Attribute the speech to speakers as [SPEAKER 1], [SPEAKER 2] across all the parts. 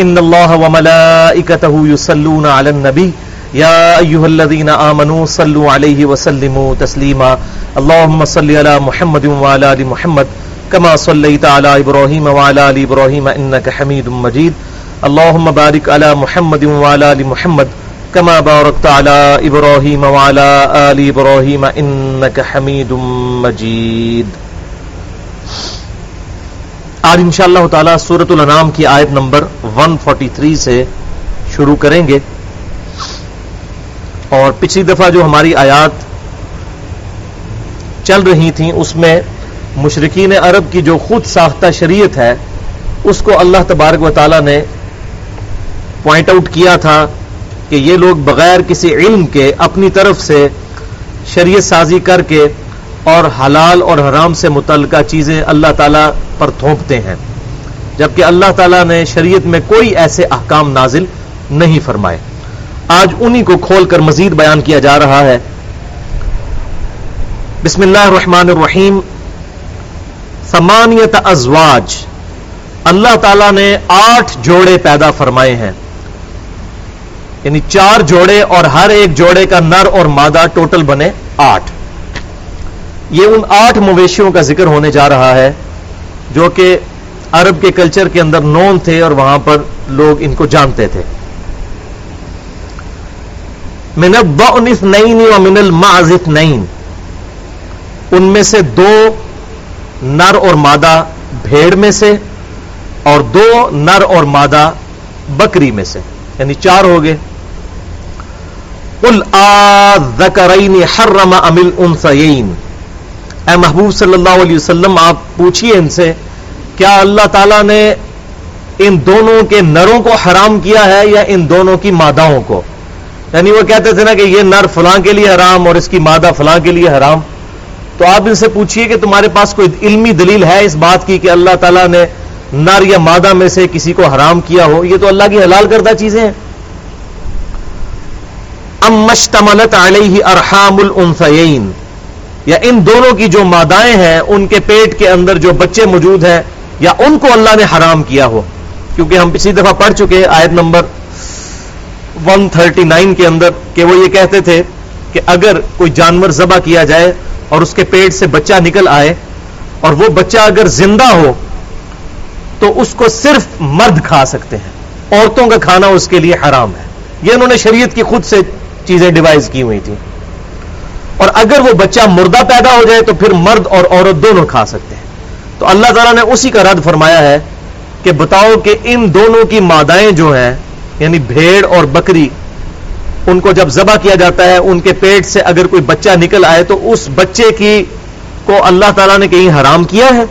[SPEAKER 1] إن الله وملائكته يصلون على النبي. يا أيها الذين آمنوا صلوا عليه وسلموا تسليما. اللهم صل على محمد وعلى آل محمد. كما صليت على إبراهيم وعلى آل إبراهيم إنك حميد مجيد. اللهم بارك على محمد وعلى آل محمد. كما باركت على إبراهيم وعلى آل إبراهيم إنك حميد مجيد. آج انشاءاللہ تعالی سورت الانام کی آیت نمبر 143 سے شروع کریں گے۔ اور پچھلی دفعہ جو ہماری آیات چل رہی تھیں، اس میں مشرقین عرب کی جو خود ساختہ شریعت ہے، اس کو اللہ تبارک و تعالی نے پوائنٹ آؤٹ کیا تھا کہ یہ لوگ بغیر کسی علم کے اپنی طرف سے شریعت سازی کر کے اور حلال اور حرام سے متعلقہ چیزیں اللہ تعالیٰ پر تھونپتے ہیں۔ جبکہ اللہ تعالیٰ نے شریعت میں کوئی ایسے احکام نازل نہیں فرمائے۔ آج انہی کو کھول کر مزید بیان کیا جا رہا ہے۔ بسم اللہ الرحمن الرحیم۔ سمانیت ازواج۔ اللہ تعالیٰ نے آٹھ جوڑے پیدا فرمائے ہیں۔ یعنی چار جوڑے اور ہر ایک جوڑے کا نر اور مادہ ٹوٹل بنے آٹھ۔ یہ ان آٹھ مویشیوں کا ذکر ہونے جا رہا ہے جو کہ عرب کے کلچر کے اندر نون تھے اور وہاں پر لوگ ان کو جانتے تھے۔ من الضعنف نین و من المعزف نین ان میں سے دو نر اور مادہ بھیڑ میں سے اور دو نر اور مادہ بکری میں سے۔ یعنی چار ہو گئے۔ قل آذکرین حرم ام الانثیین۔ اے محبوب صلی اللہ علیہ وسلم، آپ پوچھئے ان سے، کیا اللہ تعالیٰ نے ان دونوں کے نروں کو حرام کیا ہے یا ان دونوں کی ماداؤں کو؟ یعنی وہ کہتے تھے نا کہ یہ نر فلاں کے لیے حرام اور اس کی مادہ فلاں کے لیے حرام۔ تو آپ ان سے پوچھئے کہ تمہارے پاس کوئی علمی دلیل ہے اس بات کی کہ اللہ تعالیٰ نے نر یا مادہ میں سے کسی کو حرام کیا ہو؟ یہ تو اللہ کی حلال کردہ چیزیں ہیں۔ ام مشتملت علیہ ارحام الانثیین۔ یا ان دونوں کی جو مادائیں ہیں، ان کے پیٹ کے اندر جو بچے موجود ہیں، یا ان کو اللہ نے حرام کیا ہو۔ کیونکہ ہم پچھلی دفعہ پڑھ چکے آیت نمبر 139 کے اندر کہ وہ یہ کہتے تھے کہ اگر کوئی جانور ذبح کیا جائے اور اس کے پیٹ سے بچہ نکل آئے اور وہ بچہ اگر زندہ ہو، تو اس کو صرف مرد کھا سکتے ہیں۔ عورتوں کا کھانا اس کے لیے حرام ہے۔ یہ انہوں نے شریعت کی خود سے چیزیں ڈیوائز کی ہوئی تھی اور اگر وہ بچہ مردہ پیدا ہو جائے تو پھر مرد اور عورت دونوں کھا سکتے ہیں۔ تو اللہ تعالیٰ نے اسی کا رد فرمایا ہے کہ بتاؤ کہ ان دونوں کی مادائیں جو ہیں یعنی بھیڑ اور بکری، ان کو جب ذبح کیا جاتا ہے، ان کے پیٹ سے اگر کوئی بچہ نکل آئے تو اس بچے کی کو اللہ تعالیٰ نے کہیں حرام کیا ہے؟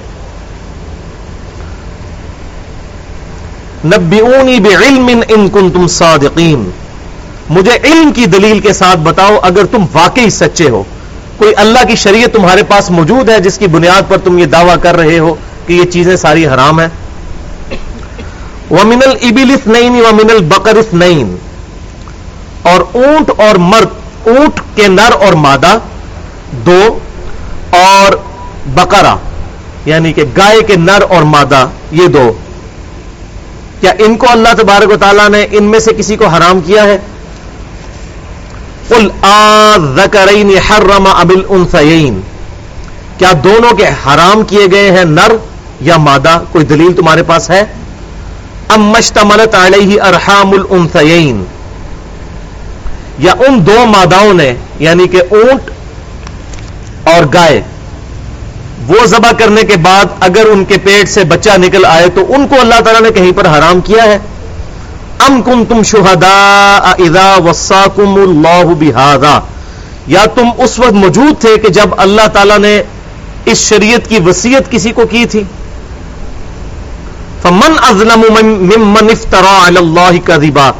[SPEAKER 1] نبیونی بعلم ان کنتم صادقین۔ مجھے علم کی دلیل کے ساتھ بتاؤ اگر تم واقعی سچے ہو۔ کوئی اللہ کی شریعت تمہارے پاس موجود ہے جس کی بنیاد پر تم یہ دعویٰ کر رہے ہو کہ یہ چیزیں ساری حرام ہیں؟ ومن البلس نئی ومن البقرس نئی اور اونٹ اور مرد، اونٹ کے نر اور مادہ، دو، اور بقرہ یعنی کہ گائے کے نر اور مادہ، یہ دو۔ کیا ان کو اللہ تبارک و تعالیٰ نے ان میں سے کسی کو حرام کیا ہے؟ قل آذکرین حرم ام الانثیین کیا دونوں کے حرام کیے گئے ہیں نر یا مادہ؟ کوئی دلیل تمہارے پاس ہے؟ ام مشتملت علیہ ارحام الانثیین یا ان دو ماداؤں نے یعنی کہ اونٹ اور گائے، وہ ذبح کرنے کے بعد اگر ان کے پیٹ سے بچہ نکل آئے تو ان کو اللہ تعالیٰ نے کہیں پر حرام کیا ہے؟ ام کم تم شہدا ادا وساکم اللہ بہادا یا تم اس وقت موجود تھے کہ جب اللہ تعالیٰ نے اس شریعت کی وسیعت کسی کو کی تھی۔ فمن ازلم ممن افترا علی اللہ کذبا۔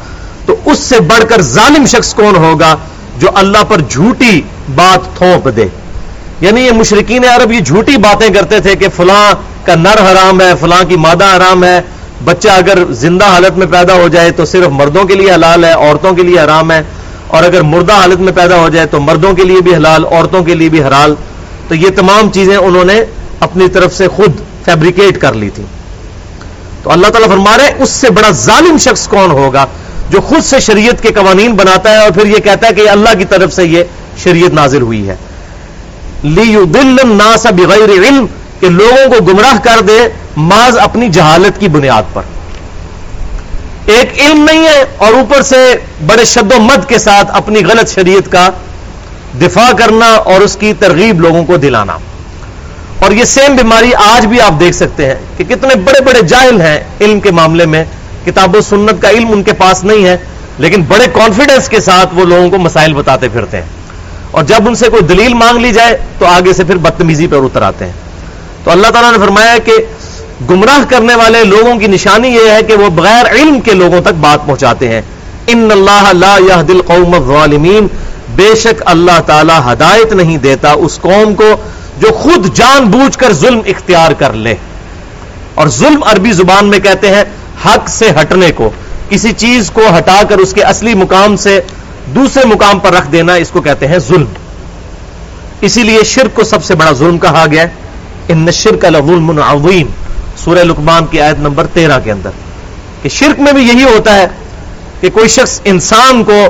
[SPEAKER 1] تو اس سے بڑھ کر ظالم شخص کون ہوگا جو اللہ پر جھوٹی بات تھوپ دے۔ یعنی یہ مشرقین عرب یہ جھوٹی باتیں کرتے تھے کہ فلاں کا نر حرام ہے، فلاں کی مادہ حرام ہے۔ بچہ اگر زندہ حالت میں پیدا ہو جائے تو صرف مردوں کے لیے حلال ہے، عورتوں کے لیے حرام ہے۔ اور اگر مردہ حالت میں پیدا ہو جائے تو مردوں کے لیے بھی حلال، عورتوں کے لیے بھی حلال تو یہ تمام چیزیں انہوں نے اپنی طرف سے خود فیبریکیٹ کر لی تھی تو اللہ تعالیٰ فرما رہے اس سے بڑا ظالم شخص کون ہوگا جو خود سے شریعت کے قوانین بناتا ہے اور پھر یہ کہتا ہے کہ اللہ کی طرف سے یہ شریعت نازل ہوئی ہے۔ الناس بغیر علم کہ لوگوں کو گمراہ کر دے ماز اپنی جہالت کی بنیاد پر۔ ایک علم نہیں ہے اور اوپر سے بڑے شد و مد کے ساتھ اپنی غلط شریعت کا دفاع کرنا اور اس کی ترغیب لوگوں کو دلانا۔ اور یہ سیم بیماری آج بھی آپ دیکھ سکتے ہیں کہ کتنے بڑے بڑے جاہل ہیں علم کے معاملے میں۔ کتاب و سنت کا علم ان کے پاس نہیں ہے، لیکن بڑے کانفیڈنس کے ساتھ وہ لوگوں کو مسائل بتاتے پھرتے ہیں۔ اور جب ان سے کوئی دلیل مانگ لی جائے تو آگے سے پھر بدتمیزی پر اتر آتے ہیں۔ تو اللہ تعالیٰ نے فرمایا کہ گمراہ کرنے والے لوگوں کی نشانی یہ ہے کہ وہ بغیر علم کے لوگوں تک بات پہنچاتے ہیں۔ ان اللہ لا دل قوم الظالمین۔ بے شک اللہ تعالی ہدایت نہیں دیتا اس قوم کو جو خود جان بوجھ کر ظلم اختیار کر لے۔ اور ظلم عربی زبان میں کہتے ہیں حق سے ہٹنے کو۔ کسی چیز کو ہٹا کر اس کے اصلی مقام سے دوسرے مقام پر رکھ دینا اس کو کہتے ہیں ظلم۔ اسی لیے شرک کو سب سے بڑا ظلم کہا گیا ان شرک الظلم عظیم۔ سورہ لکمان کی آیت نمبر تیرہ کے اندر۔ کہ شرک میں بھی یہی ہوتا ہے کہ کوئی شخص انسان کو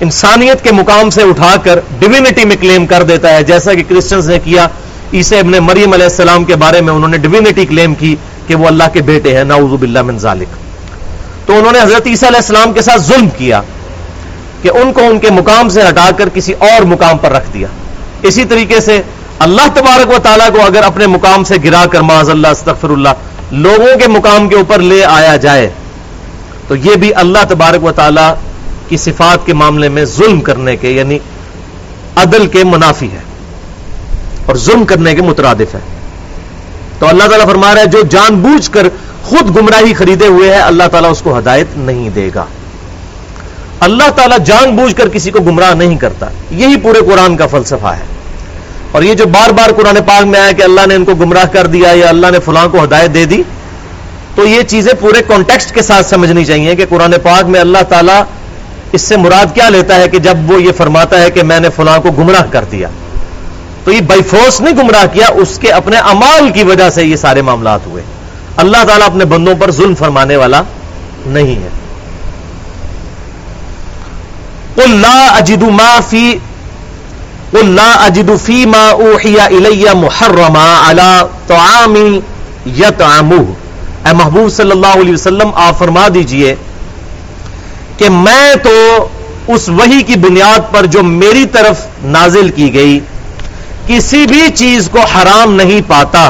[SPEAKER 1] انسانیت کے مقام سے اٹھا کر ڈیوینٹی میں کلیم کر دیتا ہے۔ جیسا کہ کرسچنز نے کیا، عیسی ابن مریم علیہ السلام کے بارے میں انہوں نے ڈیوینٹی کلیم کی کہ وہ اللہ کے بیٹے ہیں۔ نعوذ باللہ من ذالک۔ تو انہوں نے حضرت عیسیٰ علیہ السلام کے ساتھ ظلم کیا کہ ان کو ان کے مقام سے ہٹا کر کسی اور مقام پر رکھ دیا۔ اسی طریقے سے اللہ تبارک و تعالیٰ کو اگر اپنے مقام سے گرا کر معذ اللہ، استغفر اللہ، لوگوں کے مقام کے اوپر لے آیا جائے، تو یہ بھی اللہ تبارک و تعالیٰ کی صفات کے معاملے میں ظلم کرنے کے یعنی عدل کے منافی ہے اور ظلم کرنے کے مترادف ہے۔ تو اللہ تعالیٰ فرما رہا ہے، جو جان بوجھ کر خود گمراہی خریدے ہوئے ہے اللہ تعالیٰ اس کو ہدایت نہیں دے گا۔ اللہ تعالیٰ جان بوجھ کر کسی کو گمراہ نہیں کرتا۔ یہی پورے قرآن کا فلسفہ ہے۔ اور یہ جو بار بار قرآن پاک میں آیا کہ اللہ نے ان کو گمراہ کر دیا یا اللہ نے فلاں کو ہدایت دے دی، تو یہ چیزیں پورے کانٹیکسٹ کے ساتھ سمجھنی چاہیے کہ قرآن پاک میں اللہ تعالیٰ اس سے مراد کیا لیتا ہے کہ جب وہ یہ فرماتا ہے کہ میں نے فلاں کو گمراہ کر دیا۔ تو یہ بائی فورس نہیں گمراہ کیا، اس کے اپنے امال کی وجہ سے یہ سارے معاملات ہوئے۔ اللہ تعالیٰ اپنے بندوں پر ظلم فرمانے والا نہیں ہے۔ لا اجد ما فی لا اجد فی ما اوحی الی محرما علی طعام یطعمه اے محبوب صلی اللہ علیہ وسلم، آپ فرما دیجیے کہ میں تو اس وحی کی بنیاد پر جو میری طرف نازل کی گئی، کسی بھی چیز کو حرام نہیں پاتا۔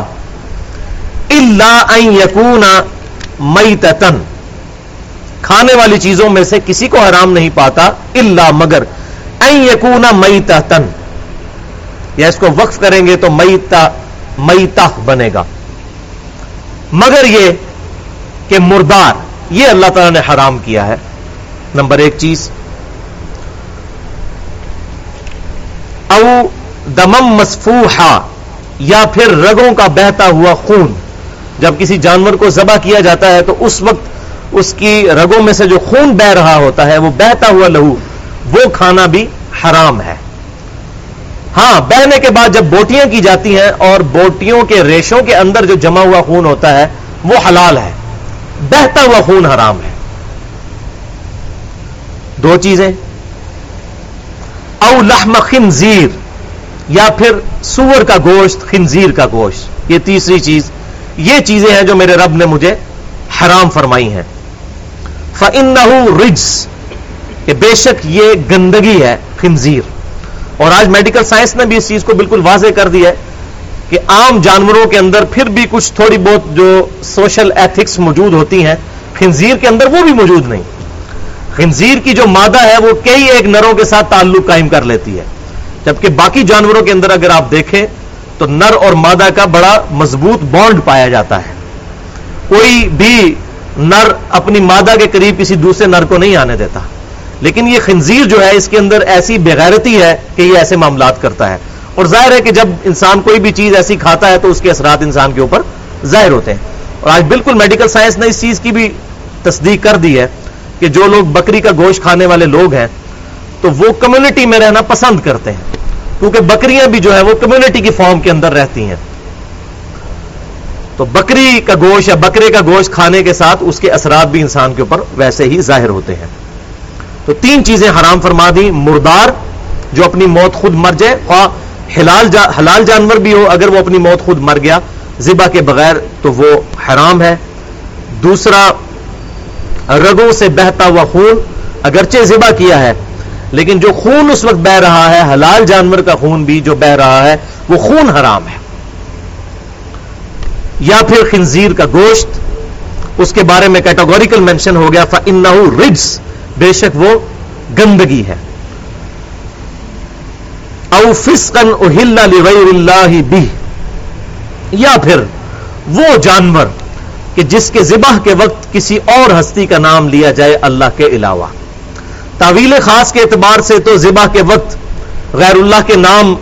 [SPEAKER 1] اللہ ان یکون میتتن کھانے والی چیزوں میں سے کسی کو حرام نہیں پاتا اللہ مگر این یقون میتا تن یا اس کو وقف کریں گے تو میتا میتا بنے گا۔ مگر یہ کہ مردار، یہ اللہ تعالی نے حرام کیا ہے۔ نمبر ایک چیز۔ او دمم مسفوحا، یا پھر رگوں کا بہتا ہوا خون۔ جب کسی جانور کو ذبح کیا جاتا ہے تو اس وقت اس کی رگوں میں سے جو خون بہ رہا ہوتا ہے، وہ بہتا ہوا لہو، وہ کھانا بھی حرام ہے۔ ہاں بہنے کے بعد جب بوٹیاں کی جاتی ہیں اور بوٹیوں کے ریشوں کے اندر جو جمع ہوا خون ہوتا ہے، وہ حلال ہے۔ بہتا ہوا خون حرام ہے۔ دو چیزیں۔ او لحم خنزیر، یا پھر سور کا گوشت، خنزیر کا گوشت۔ یہ تیسری چیز۔ یہ چیزیں ہیں جو میرے رب نے مجھے حرام فرمائی ہیں۔ فن رجس کہ بے شک یہ گندگی ہے، خنزیر۔ اور آج میڈیکل سائنس نے بھی اس چیز کو بالکل واضح کر دیا ہے کہ عام جانوروں کے اندر پھر بھی کچھ تھوڑی بہت جو سوشل ایتھکس موجود ہوتی ہیں، خنزیر کے اندر وہ بھی موجود نہیں۔ خنزیر کی جو مادہ ہے، وہ کئی ایک نروں کے ساتھ تعلق قائم کر لیتی ہے۔ جبکہ باقی جانوروں کے اندر اگر آپ دیکھیں، تو نر اور مادہ کا بڑا مضبوط بانڈ پایا جاتا ہے۔ کوئی بھی نر اپنی مادہ کے قریب کسی دوسرے نر کو نہیں آنے دیتا۔ لیکن یہ خنزیر جو ہے اس کے اندر ایسی بغیرتی ہے کہ یہ ایسے معاملات کرتا ہے۔ اور ظاہر ہے کہ جب انسان کوئی بھی چیز ایسی کھاتا ہے تو اس کے اثرات انسان کے اوپر ظاہر ہوتے ہیں۔ اور آج بالکل میڈیکل سائنس نے اس چیز کی بھی تصدیق کر دی ہے کہ جو لوگ بکری کا گوشت کھانے والے لوگ ہیں تو وہ کمیونٹی میں رہنا پسند کرتے ہیں۔ کیونکہ بکریاں بھی جو ہے وہ کمیونٹی کی فارم کے اندر رہتی ہیں۔ تو بکری کا گوشت یا بکرے کا گوشت کھانے کے ساتھ اس کے اثرات بھی انسان کے اوپر ویسے ہی ظاہر ہوتے ہیں۔ تو تین چیزیں حرام فرما دی، مردار جو اپنی موت خود مر جائے حلال جا حلال جانور بھی ہو، اگر وہ اپنی موت خود مر گیا، ذبح کے بغیر تو وہ حرام ہے۔ دوسرا، رگوں سے بہتا ہوا خون اگرچہ ذبح کیا ہے، لیکن جو خون اس وقت بہ رہا ہے، حلال جانور کا خون بھی جو بہ رہا ہے، وہ خون حرام ہے۔ یا پھر خنزیر کا گوشت، اس کے بارے میں کیٹاگوریکل مینشن ہو گیا فن رجس۔ بے شک وہ گندگی ہے۔ او فسقن لغیر اللہ بھی یا پھر وہ جانور کہ جس کے ذبح کے وقت کسی اور ہستی کا نام لیا جائے اللہ کے علاوہ۔ تعویل خاص کے اعتبار سے تو ذبح کے وقت غیر اللہ کے نام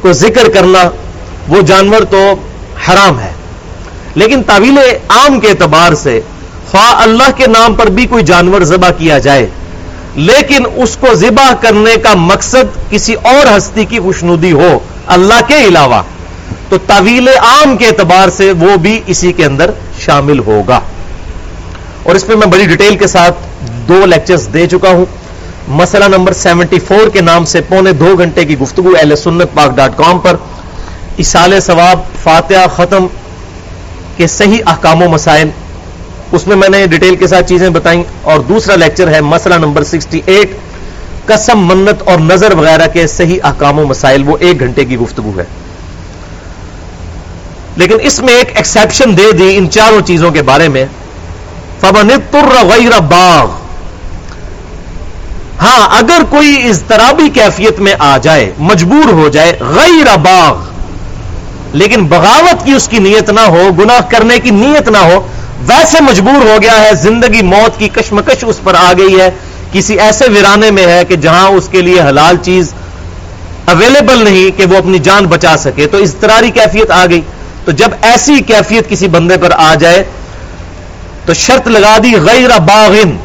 [SPEAKER 1] کو ذکر کرنا وہ جانور تو حرام ہے۔ لیکن تعویل عام کے اعتبار سے خواہ اللہ کے نام پر بھی کوئی جانور ذبح کیا جائے، لیکن اس کو ذبح کرنے کا مقصد کسی اور ہستی کی خوشنودی ہو اللہ کے علاوہ۔ تو طویل عام کے اعتبار سے وہ بھی اسی کے اندر شامل ہوگا۔ اور اس میں میں بڑی ڈیٹیل کے ساتھ دو لیکچرز دے چکا ہوں۔ مسئلہ نمبر سیونٹی فور کے نام سے پونے دو گھنٹے کی گفتگو اہل سنت پاک ڈاٹ کام پر۔ اسال ثواب فاتحہ ختم کے صحیح احکام و مسائل اس میں میں نے ڈیٹیل کے ساتھ چیزیں بتائیں اور دوسرا لیکچر ہے مسئلہ نمبر سکسٹی ایٹ، قسم، منت اور نظر وغیرہ کے صحیح احکام و مسائل، وہ ایک گھنٹے کی گفتگو ہے۔ لیکن اس میں ایک ایکسپشن دے دی ان چاروں چیزوں کے بارے میں۔ غیر باغ۔ ہاں اگر کوئی اضطرابی کیفیت میں آ جائے، مجبور ہو جائے غیر باغ، لیکن بغاوت کی اس کی نیت نہ ہو، گناہ کرنے کی نیت نہ ہو ویسے مجبور ہو گیا ہے، زندگی موت کی کشمکش اس پر آ گئی ہے۔ کسی ایسے ویرانے میں ہے کہ جہاں اس کے لیے حلال چیز اویلیبل نہیں کہ وہ اپنی جان بچا سکے۔ تو اضطراری کیفیت آ گئی۔ تو جب ایسی کیفیت کسی بندے پر آ جائے، تو شرط لگا دی غیر باغن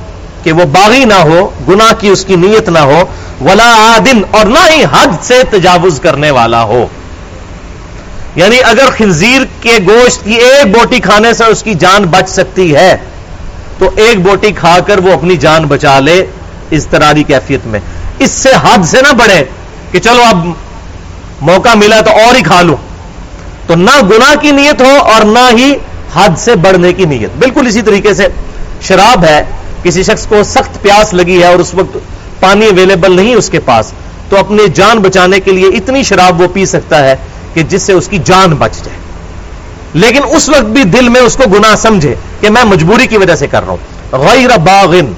[SPEAKER 1] کہ وہ باغی نہ ہو، گناہ کی اس کی نیت نہ ہو، ولا عادن اور نہ ہی حد سے تجاوز کرنے والا ہو۔ یعنی اگر خنزیر کے گوشت کی ایک بوٹی کھانے سے اس کی جان بچ سکتی ہے، تو ایک بوٹی کھا کر وہ اپنی جان بچا لے اضطراری کیفیت میں۔ اس سے حد سے نہ بڑھے کہ چلو اب موقع ملا تو اور ہی کھا لوں۔ تو نہ گناہ کی نیت ہو اور نہ ہی حد سے بڑھنے کی نیت۔ بالکل اسی طریقے سے شراب ہے، کسی شخص کو سخت پیاس لگی ہے اور اس وقت پانی اویلیبل نہیں اس کے پاس، تو اپنی جان بچانے کے لیے اتنی شراب وہ پی سکتا ہے کہ جس سے اس کی جان بچ جائے۔ لیکن اس وقت بھی دل میں اس کو گناہ سمجھے کہ میں مجبوری کی وجہ سے کر رہا ہوں۔ غیر باغن،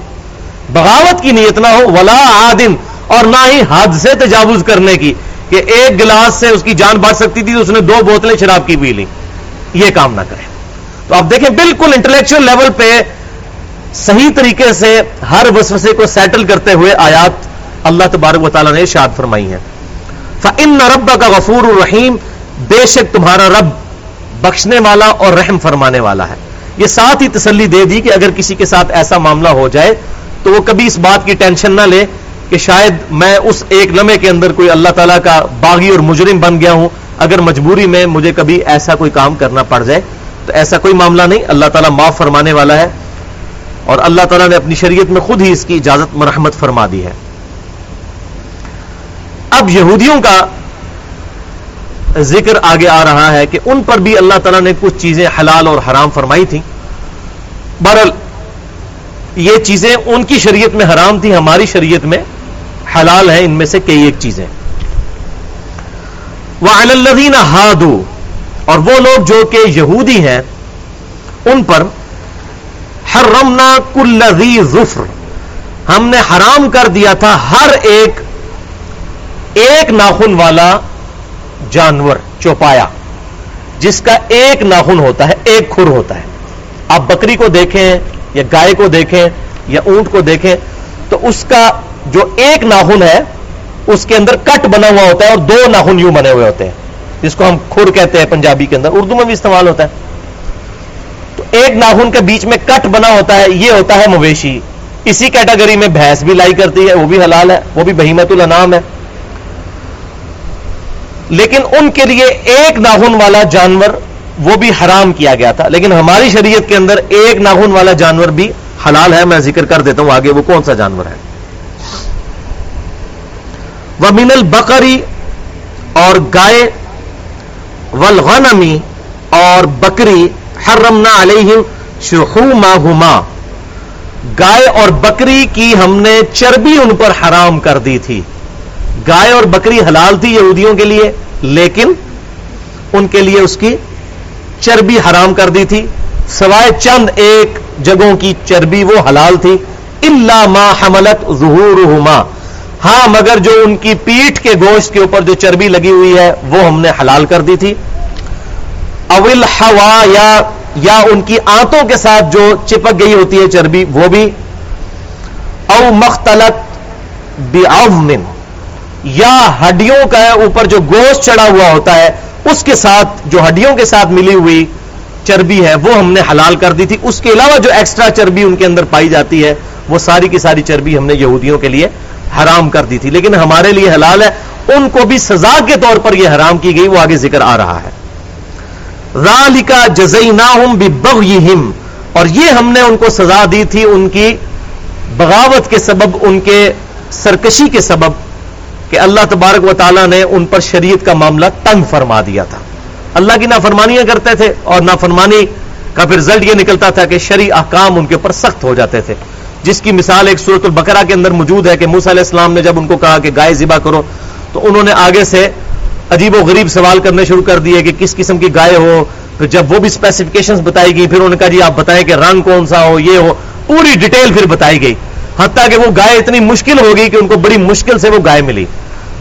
[SPEAKER 1] بغاوت کی نیت نہ ہو، ولا عادن، اور نہ ہی حد سے تجاوز کرنے کی کہ ایک گلاس سے اس کی جان بچ سکتی تھی تو اس نے دو بوتلیں شراب کی پی لی یہ کام نہ کرے۔ تو آپ دیکھیں، بالکل انٹلیکچل لیول پہ صحیح طریقے سے ہر وسوسے کو سیٹل کرتے ہوئے آیات اللہ تبارک و تعالیٰ نے شاد فرمائی ہیں۔ ان رب کا غفور الرحیم بے شک تمہارا رب بخشنے والا اور رحم فرمانے والا ہے۔ یہ ساتھ ہی تسلی دے دی کہ اگر کسی کے ساتھ ایسا معاملہ ہو جائے تو وہ کبھی اس بات کی ٹینشن نہ لے کہ شاید میں اس ایک لمحے کے اندر کوئی اللہ تعالیٰ کا باغی اور مجرم بن گیا ہوں۔ اگر مجبوری میں مجھے کبھی ایسا کوئی کام کرنا پڑ جائے تو ایسا کوئی معاملہ نہیں۔ اللہ تعالیٰ معاف فرمانے والا ہے اور اللہ تعالیٰ نے اپنی شریعت میں خود ہی اس کی اجازت مرحمت فرما دی ہے۔ اب یہودیوں کا ذکر آگے آ رہا ہے کہ ان پر بھی اللہ تعالیٰ نے کچھ چیزیں حلال اور حرام فرمائی تھیں۔ برل یہ چیزیں ان کی شریعت میں حرام تھی ہماری شریعت میں حلال ہیں، ان میں سے کئی ایک چیزیں۔ وہ الدین ہادو اور وہ لوگ جو کہ یہودی ہیں، ان پر حرمنا کل ظفر، ہم نے حرام کر دیا تھا ہر ایک ایک ناخن والا جانور چوپایا، جس کا ایک ناخن ہوتا ہے، ایک کھر ہوتا ہے۔ آپ بکری کو دیکھیں یا گائے کو دیکھیں یا اونٹ کو دیکھیں، تو اس کا جو ایک ناخن ہے، اس کے اندر کٹ بنا ہوا ہوتا ہے اور دو ناخن یوں بنے ہوئے ہوتے ہیں، جس کو ہم کھر کہتے ہیں پنجابی کے اندر۔ اردو میں بھی استعمال ہوتا ہے۔ تو ایک ناخن کے بیچ میں کٹ بنا ہوتا ہے، یہ ہوتا ہے مویشی۔ اسی کیٹاگری میں بھینس بھی لائی کرتی ہے، وہ بھی حلال ہے، وہ بھی بہیمت الانام ہے۔ لیکن ان کے لیے ایک ناخن والا جانور وہ بھی حرام کیا گیا تھا۔ لیکن ہماری شریعت کے اندر ایک ناخن والا جانور بھی حلال ہے، میں ذکر کر دیتا ہوں آگے وہ کون سا جانور ہے۔ وہ من البکری اور گائے ولغنمی اور بکری، حرمنا علیہم شحومہما۔ گائے اور بکری کی ہم نے چربی ان پر حرام کر دی تھی۔ گائے اور بکری حلال تھی یہودیوں کے لیے، لیکن ان کے لیے اس کی چربی حرام کر دی تھی۔ سوائے چند ایک جگہوں کی چربی وہ حلال تھی۔ اللہ ما حملت ظہور ہاں مگر جو ان کی پیٹھ کے گوشت کے اوپر جو چربی لگی ہوئی ہے، وہ ہم نے حلال کر دی تھی۔ اول ہوا یا یا ان کی آنتوں کے ساتھ جو چپک گئی ہوتی ہے چربی، وہ بھی۔ او مختلط بعظم۔ یا ہڈیوں کا اوپر جو گوشت چڑھا ہوا ہوتا ہے، اس کے ساتھ جو ہڈیوں کے ساتھ ملی ہوئی چربی ہے، وہ ہم نے حلال کر دی تھی۔ اس کے علاوہ جو ایکسٹرا چربی ان کے اندر پائی جاتی ہے، وہ ساری کی ساری چربی ہم نے یہودیوں کے لیے حرام کر دی تھی۔ لیکن ہمارے لیے حلال ہے۔ ان کو بھی سزا کے طور پر یہ حرام کی گئی، وہ آگے ذکر آ رہا ہے۔ رالکا جزئی نہ اور یہ ہم نے ان کو سزا دی تھی، ان کی بغاوت کے سبب، ان کے سرکشی کے سبب۔ کہ اللہ تبارک و تعالیٰ نے ان پر شریعت کا معاملہ تنگ فرما دیا تھا۔ اللہ کی نافرمانیاں کرتے تھے اور نافرمانی کا پھر رزلٹ یہ نکلتا تھا کہ شریع احکام ان کے اوپر سخت ہو جاتے تھے۔ جس کی مثال ایک صورت البقرہ کے اندر موجود ہے کہ موسیٰ علیہ السلام نے جب ان کو کہا کہ گائے ذبح کرو، تو انہوں نے آگے سے عجیب و غریب سوال کرنے شروع کر دیے کہ کس قسم کی گائے ہو پھر جب وہ بھی اسپیسیفکیشن بتائی گئی، پھر انہوں نے کہا جی آپ بتائیں کہ رنگ کون سا ہو، یہ ہو۔ پوری ڈیٹیل پھر بتائی گئی۔ حتیٰ کہ وہ گائے اتنی مشکل ہو گئی کہ ان کو بڑی مشکل سے وہ گائے ملی۔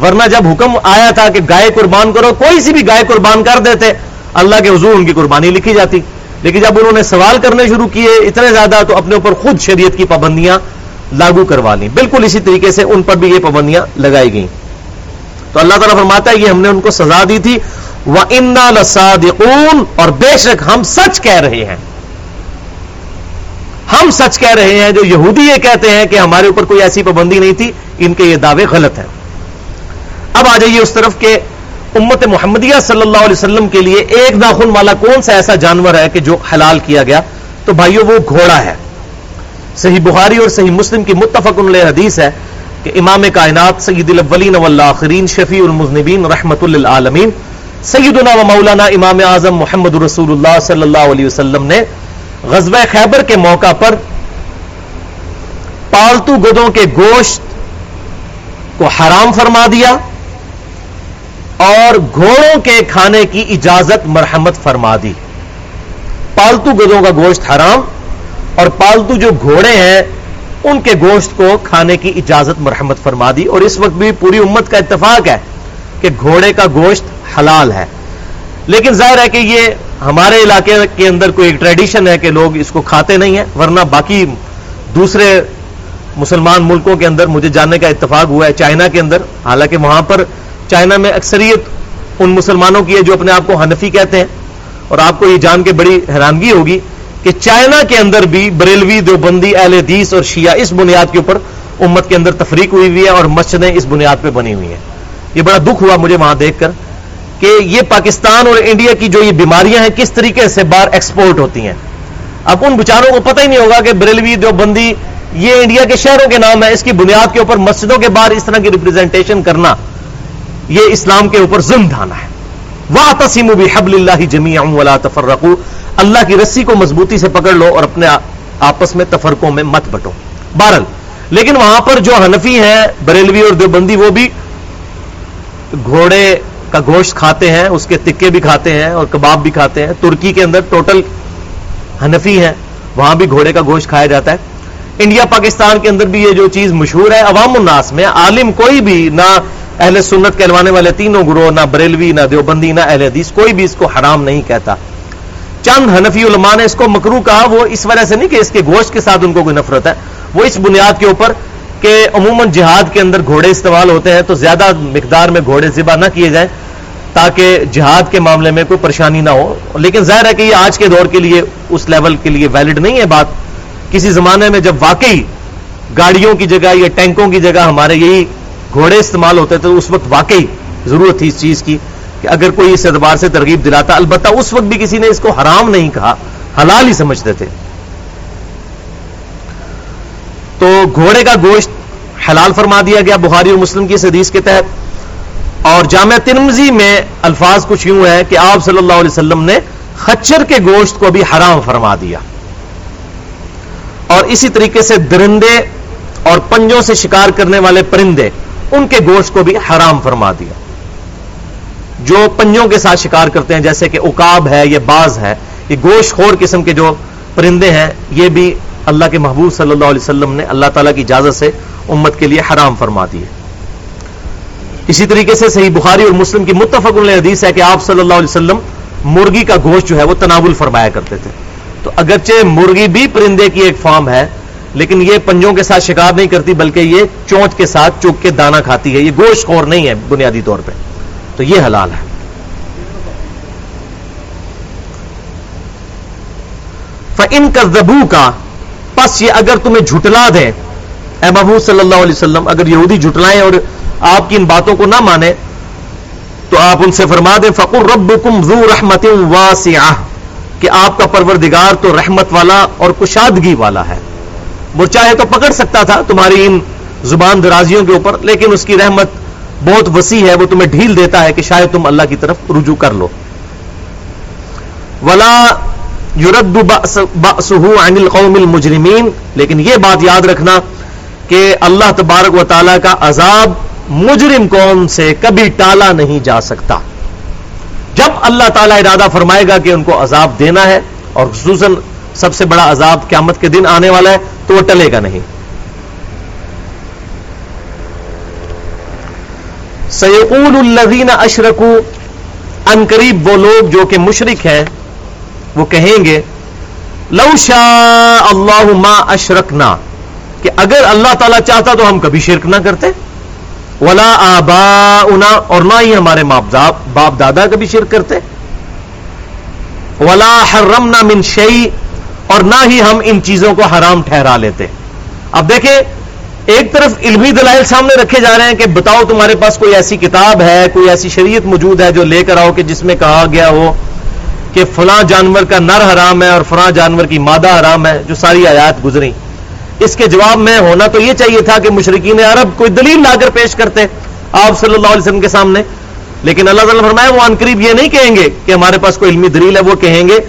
[SPEAKER 1] ورنہ جب حکم آیا تھا کہ گائے قربان کرو، کوئی سی بھی گائے قربان کر دیتے، اللہ کے حضور ان کی قربانی لکھی جاتی۔ لیکن جب انہوں نے سوال کرنے شروع کیے اتنے زیادہ تو اپنے اوپر خود شریعت کی پابندیاں لاگو کروا لی بالکل اسی طریقے سے ان پر بھی یہ پابندیاں لگائی گئیں۔ تو اللہ تعالیٰ فرماتا ہے، یہ ہم نے ان کو سزا دی تھی۔ وہ انا لسادقون اور بے شک ہم سچ کہہ رہے ہیں۔ ہم سچ کہہ رہے ہیں، جو یہودی یہ کہتے ہیں کہ ہمارے اوپر کوئی ایسی پابندی نہیں تھی، ان کے یہ دعوے غلط ہیں۔ اب آ جائیے اس طرف کہ امت محمدیہ صلی اللہ علیہ وسلم کے لیے ایک ناخن والا کون سا ایسا جانور ہے کہ جو حلال کیا گیا؟ تو بھائیو، وہ گھوڑا ہے۔ صحیح بخاری اور صحیح مسلم کی متفق علیہ حدیث ہے کہ امام کائنات سید الاولین والآخرین شفیع المذنبین رحمت للعالمین، سیدنا و مولانا امام اعظم محمد رسول اللہ صلی اللہ علیہ وسلم نے غزوہ خیبر کے موقع پر پالتو گدوں کے گوشت کو حرام فرما دیا اور گھوڑوں کے کھانے کی اجازت مرحمت فرما دی۔ پالتو گدوں کا گوشت حرام اور پالتو جو گھوڑے ہیں، ان کے گوشت کو کھانے کی اجازت مرحمت فرما دی۔ اور اس وقت بھی پوری امت کا اتفاق ہے کہ گھوڑے کا گوشت حلال ہے۔ لیکن ظاہر ہے کہ یہ ہمارے علاقے کے اندر کوئی ایک ٹریڈیشن ہے کہ لوگ اس کو کھاتے نہیں ہیں، ورنہ باقی دوسرے مسلمان ملکوں کے اندر مجھے جاننے کا اتفاق ہوا ہے چائنا کے اندر۔ حالانکہ وہاں پر چائنا میں اکثریت ان مسلمانوں کی ہے جو اپنے آپ کو حنفی کہتے ہیں۔ اور آپ کو یہ جان کے بڑی حیرانگی ہوگی کہ چائنا کے اندر بھی بریلوی، دیوبندی، اہل حدیث اور شیعہ اس بنیاد کے اوپر امت کے اندر تفریق ہوئی ہوئی ہے اور مسجدیں اس بنیاد پہ بنی ہوئی ہیں۔ یہ بڑا دکھ ہوا مجھے وہاں دیکھ کر۔ کہ یہ پاکستان اور انڈیا کی جو یہ بیماریاں ہیں، کس طریقے سے باہر ایکسپورٹ ہوتی ہیں؟ اب ان بچاروں کو پتہ ہی نہیں ہوگا کہ بریلوی دیوبندی یہ انڈیا کے شہروں کے نام ہے، اس کی بنیاد کے اوپر مسجدوں کے باہر اس طرح کی ریپرزینٹیشن کرنا، یہ اسلام کے اوپر ظلم ڈھانا ہے۔ واہ تسیم بھی حبل اللہ جمی ولا تفرقو اللہ کی رسی کو مضبوطی سے پکڑ لو اور اپنے آپس میں تفرقوں میں مت بٹو۔ بہرل لیکن وہاں پر جو حنفی ہیں، بریلوی اور دیوبندی، وہ بھی گھوڑے کا گوشت کھاتے ہیں، اس کے تکے بھی کھاتے ہیں اور کباب بھی کھاتے ہیں۔ ترکی کے اندر ٹوٹل حنفی ہیں، وہاں بھی گھوڑے کا گوشت کھایا جاتا ہے۔ انڈیا، پاکستان کے اندر بھی یہ جو چیز مشہور ہے، عوام الناس میں، عالم کوئی بھی، نہ اہل سنت کہلوانے والے تینوں گروہ، نہ بریلوی، نہ دیوبندی، نہ اہل حدیث، کوئی بھی اس کو حرام نہیں کہتا۔ چند حنفی علماء نے اس کو مکرو کہا، وہ اس وجہ سے نہیں کہ اس کے گوشت کے ساتھ ان کو کوئی نفرت ہے۔ وہ اس بنیاد کے اوپر کہ عموماً جہاد کے اندر گھوڑے استعمال ہوتے ہیں، تو زیادہ مقدار میں گھوڑے ذبح نہ کیے جائیں۔ تاکہ جہاد کے معاملے میں کوئی پریشانی نہ ہو۔ لیکن ظاہر ہے کہ یہ آج کے دور کے لیے اس لیول کے لیے ویلڈ نہیں ہے بات۔ کسی زمانے میں جب واقعی گاڑیوں کی جگہ یا ٹینکوں کی جگہ ہمارے یہی گھوڑے استعمال ہوتے تھے اس وقت واقعی ضرورت تھی اس چیز کی کہ اگر کوئی اس اعتبار سے ترغیب دلاتا۔ البتہ اس وقت بھی کسی نے اس کو حرام نہیں کہا، حلال ہی سمجھتے تھے۔ تو گھوڑے کا گوشت حلال فرما دیا گیا بخاری اور مسلم کی حدیث کے تحت۔ اور جامعہ ترمزی میں الفاظ کچھ یوں ہے کہ آپ صلی اللہ علیہ وسلم نے خچر کے گوشت کو بھی حرام فرما دیا۔ اور اسی طریقے سے درندے اور پنجوں سے شکار کرنے والے پرندے، ان کے گوشت کو بھی حرام فرما دیا۔ جو پنجوں کے ساتھ شکار کرتے ہیں، جیسے کہ اکاب ہے، یہ باز ہے، یہ گوشت خور قسم کے جو پرندے ہیں، یہ بھی اللہ کے محبوب صلی اللہ علیہ وسلم نے اللہ تعالیٰ کی اجازت سے امت کے لیے حرام فرما دیے۔ اسی طریقے سے صحیح بخاری اور مسلم کی متفق حدیث ہے کہ آپ صلی اللہ علیہ وسلم مرغی کا گوشت جو ہے وہ تناول فرمایا کرتے تھے۔ تو اگرچہ مرغی بھی پرندے کی ایک فارم ہے، لیکن یہ پنجوں کے ساتھ شکار نہیں کرتی، بلکہ یہ چونچ کے ساتھ چوک کے دانا کھاتی ہے۔ یہ گوشت خور نہیں ہے بنیادی طور پہ۔ تو یہ حلال ہے۔ ان کا زبو کا پس یہ اگر تمہیں جھٹلا دیں، اے محبوب صلی اللہ علیہ وسلم، اگر یہودی جھٹلائیں اور آپ کی ان باتوں کو نہ مانے، تو آپ ان سے فرما دیں فقر رب کم زو رحمت کہ آپ کا پروردگار تو رحمت والا اور کشادگی والا ہے۔ وہ چاہے تو پکڑ سکتا تھا تمہاری ان زبان درازیوں کے اوپر، لیکن اس کی رحمت بہت وسیع ہے، وہ تمہیں ڈھیل دیتا ہے کہ شاید تم اللہ کی طرف رجوع کر لو۔ ولا یورد عن القوم المجرمین لیکن یہ بات یاد رکھنا کہ اللہ تبارک و تعالی کا عذاب مجرم قوم سے کبھی ٹالا نہیں جا سکتا۔ جب اللہ تعالیٰ ارادہ فرمائے گا کہ ان کو عذاب دینا ہے، اور خصوصاً سب سے بڑا عذاب قیامت کے دن آنے والا ہے، تو وہ ٹلے گا نہیں۔ سیقول الذین اشرکو ان قریب وہ لوگ جو کہ مشرک ہیں، وہ کہیں گے، لو شاء اللہ ما اشرکنا، کہ اگر اللہ تعالیٰ چاہتا تو ہم کبھی شرک نہ کرتے۔ ولا آبا اور نہ ہی ہمارے باپ دادا کبھی شرک کرتے۔ ولا حرمنا من شعی اور نہ ہی ہم ان چیزوں کو حرام ٹھہرا لیتے۔ اب دیکھیں، ایک طرف علمی دلائل سامنے رکھے جا رہے ہیں کہ بتاؤ تمہارے پاس کوئی ایسی کتاب ہے، کوئی ایسی شریعت موجود ہے جو لے کر آؤ کہ جس میں کہا گیا ہو کہ فلاں جانور کا نر حرام ہے اور فلاں جانور کی مادہ حرام ہے، جو ساری آیات گزری اس کے جواب میں ہونا تو یہ چاہیے تھا کہ مشرقین عرب کوئی دلیل لا کر پیش کرتے آپ صلی اللہ علیہ وسلم کے سامنے۔ لیکن اللہ تعالیٰ فرمایا، وہ انقریب یہ نہیں کہیں گے کہ ہمارے پاس کوئی علمی دلیل ہے، وہ کہیں گے۔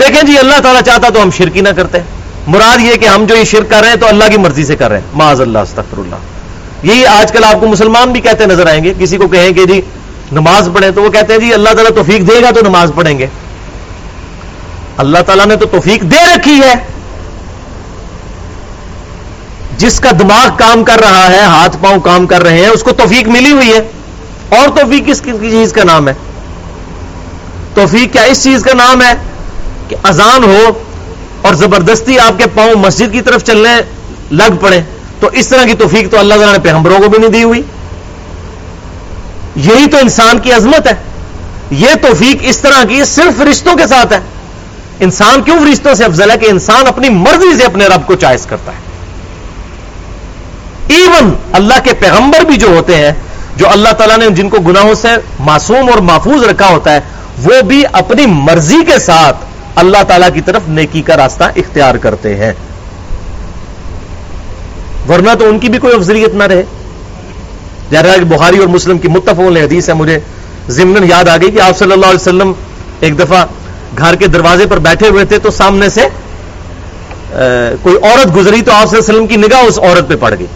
[SPEAKER 1] دیکھیں جی اللہ تعالیٰ چاہتا تو ہم شرکی نہ کرتے۔ مراد یہ کہ ہم جو یہ شرک کر رہے ہیں تو اللہ کی مرضی سے کر رہے ہیں۔ معاذ اللہ، استغفر اللہ۔ یہی آج کل آپ کو مسلمان بھی کہتے نظر آئیں گے۔ کسی کو کہیں کہ جی نماز پڑھیں تو وہ کہتے ہیں جی اللہ تعالیٰ توفیق دے گا تو نماز پڑھیں گے۔ اللہ تعالیٰ نے تو توفیق دے رکھی ہے۔ جس کا دماغ کام کر رہا ہے، ہاتھ پاؤں کام کر رہے ہیں، اس کو توفیق ملی ہوئی ہے۔ اور توفیق کس چیز کا نام ہے؟ توفیق کیا اس چیز کا نام ہے کہ اذان ہو اور زبردستی آپ کے پاؤں مسجد کی طرف چلنے لگ پڑے۔ تو اس طرح کی توفیق تو اللہ تعالیٰ نے پیغمبروں کو بھی نہیں دی ہوئی۔ یہی تو انسان کی عظمت ہے۔ یہ توفیق اس طرح کی صرف رشتوں کے ساتھ ہے۔ انسان کیوں رشتوں سے افضل ہے؟ کہ انسان اپنی مرضی سے اپنے رب کو چائس کرتا ہے۔ ایون اللہ کے پیغمبر بھی جو ہوتے ہیں، جو اللہ تعالیٰ نے جن کو گناہوں سے معصوم اور محفوظ رکھا ہوتا ہے، وہ بھی اپنی مرضی کے ساتھ اللہ تعالیٰ کی طرف نیکی کا راستہ اختیار کرتے ہیں۔ ورنہ تو ان کی بھی کوئی افضلیت نہ رہے۔ کہ بخاری اور مسلم کی متفق حدیث ہے، مجھے ضمن یاد آ گئی کہ آپ صلی اللہ علیہ وسلم ایک دفعہ گھر کے دروازے پر بیٹھے ہوئے تھے تو سامنے سے کوئی عورت گزری تو آپ صلی اللہ علیہ وسلم کی نگاہ اس عورت پہ پڑ گئی۔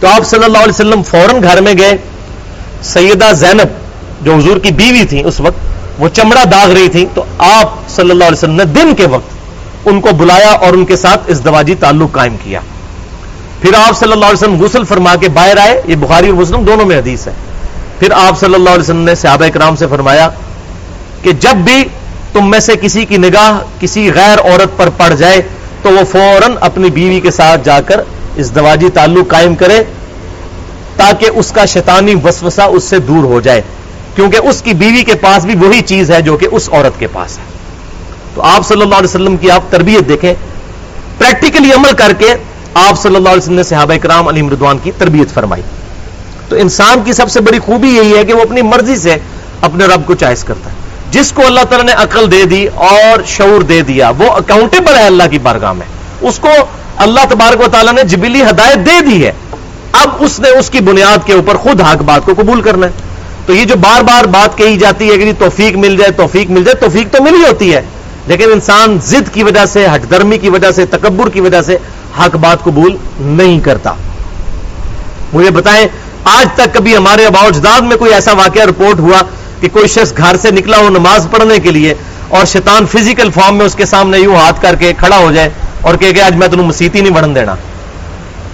[SPEAKER 1] تو آپ صلی اللہ علیہ وسلم فوراً گھر میں گئے۔ سیدہ زینب جو حضور کی بیوی تھی اس وقت، وہ چمڑا داغ رہی تھی تو آپ صلی اللہ علیہ وسلم نے دن کے وقت ان کو بلایا اور ان کے ساتھ اس دواجی تعلق قائم کیا۔ پھر آپ صلی اللہ علیہ وسلم غسل فرما کے باہر آئے۔ یہ بخاری اور مسلم دونوں میں حدیث ہے۔ پھر آپ صلی اللہ علیہ وسلم نے صحابہ کرام سے فرمایا کہ جب بھی تم میں سے کسی کی نگاہ کسی غیر عورت پر پڑ جائے، تو وہ فوراً اپنی بیوی کے ساتھ جا کر اس دواجی تعلق قائم کرے تاکہ اس کا شیطانی وسوسہ اس سے دور ہو جائے۔ کیونکہ اس کی بیوی کے پاس بھی وہی چیز ہے جو کہ اس عورت کے پاس ہے۔ تو آپ صلی اللہ علیہ وسلم کی آپ تربیت دیکھیں۔ پریکٹیکلی عمل کر کے آپ صلی اللہ علیہ وسلم نے صحابہ کرام علی مردوان کی تربیت فرمائی۔ تو انسان کی سب سے بڑی خوبی یہی ہے کہ وہ اپنی مرضی سے اپنے رب کو چائس کرتا ہے۔ جس کو اللہ تعالیٰ نے عقل دے دی اور شعور دے دیا، وہ اکاؤنٹیبل ہے اللہ کی بارگاہ میں۔ اس کو اللہ تبارک و تعالیٰ نے جبلی ہدایت دے دی ہے۔ اب اس نے اس کی بنیاد کے اوپر خود حق بات کو قبول کرنا ہے۔ تو یہ جو بار بار بات کہی جاتی ہے کہ جی توفیق مل جائے، توفیق مل جائے، توفیق تو ملی ہوتی ہے۔ لیکن انسان ضد کی وجہ سے ہٹ درمی کی وجہ سے، تکبر کی وجہ سے حق بات قبول نہیں کرتا۔ مجھے بتائیں، آج تک کبھی ہمارے اباؤ اجداد میں کوئی ایسا واقعہ رپورٹ ہوا کہ کوئی شخص گھر سے نکلا ہو نماز پڑھنے کے لیے اور شیطان فزیکل فارم میں اس کے سامنے یوں ہاتھ کر کے کھڑا ہو جائے اور کہ آج میں تمہیں مسیح ہی نہیں بڑھن دینا۔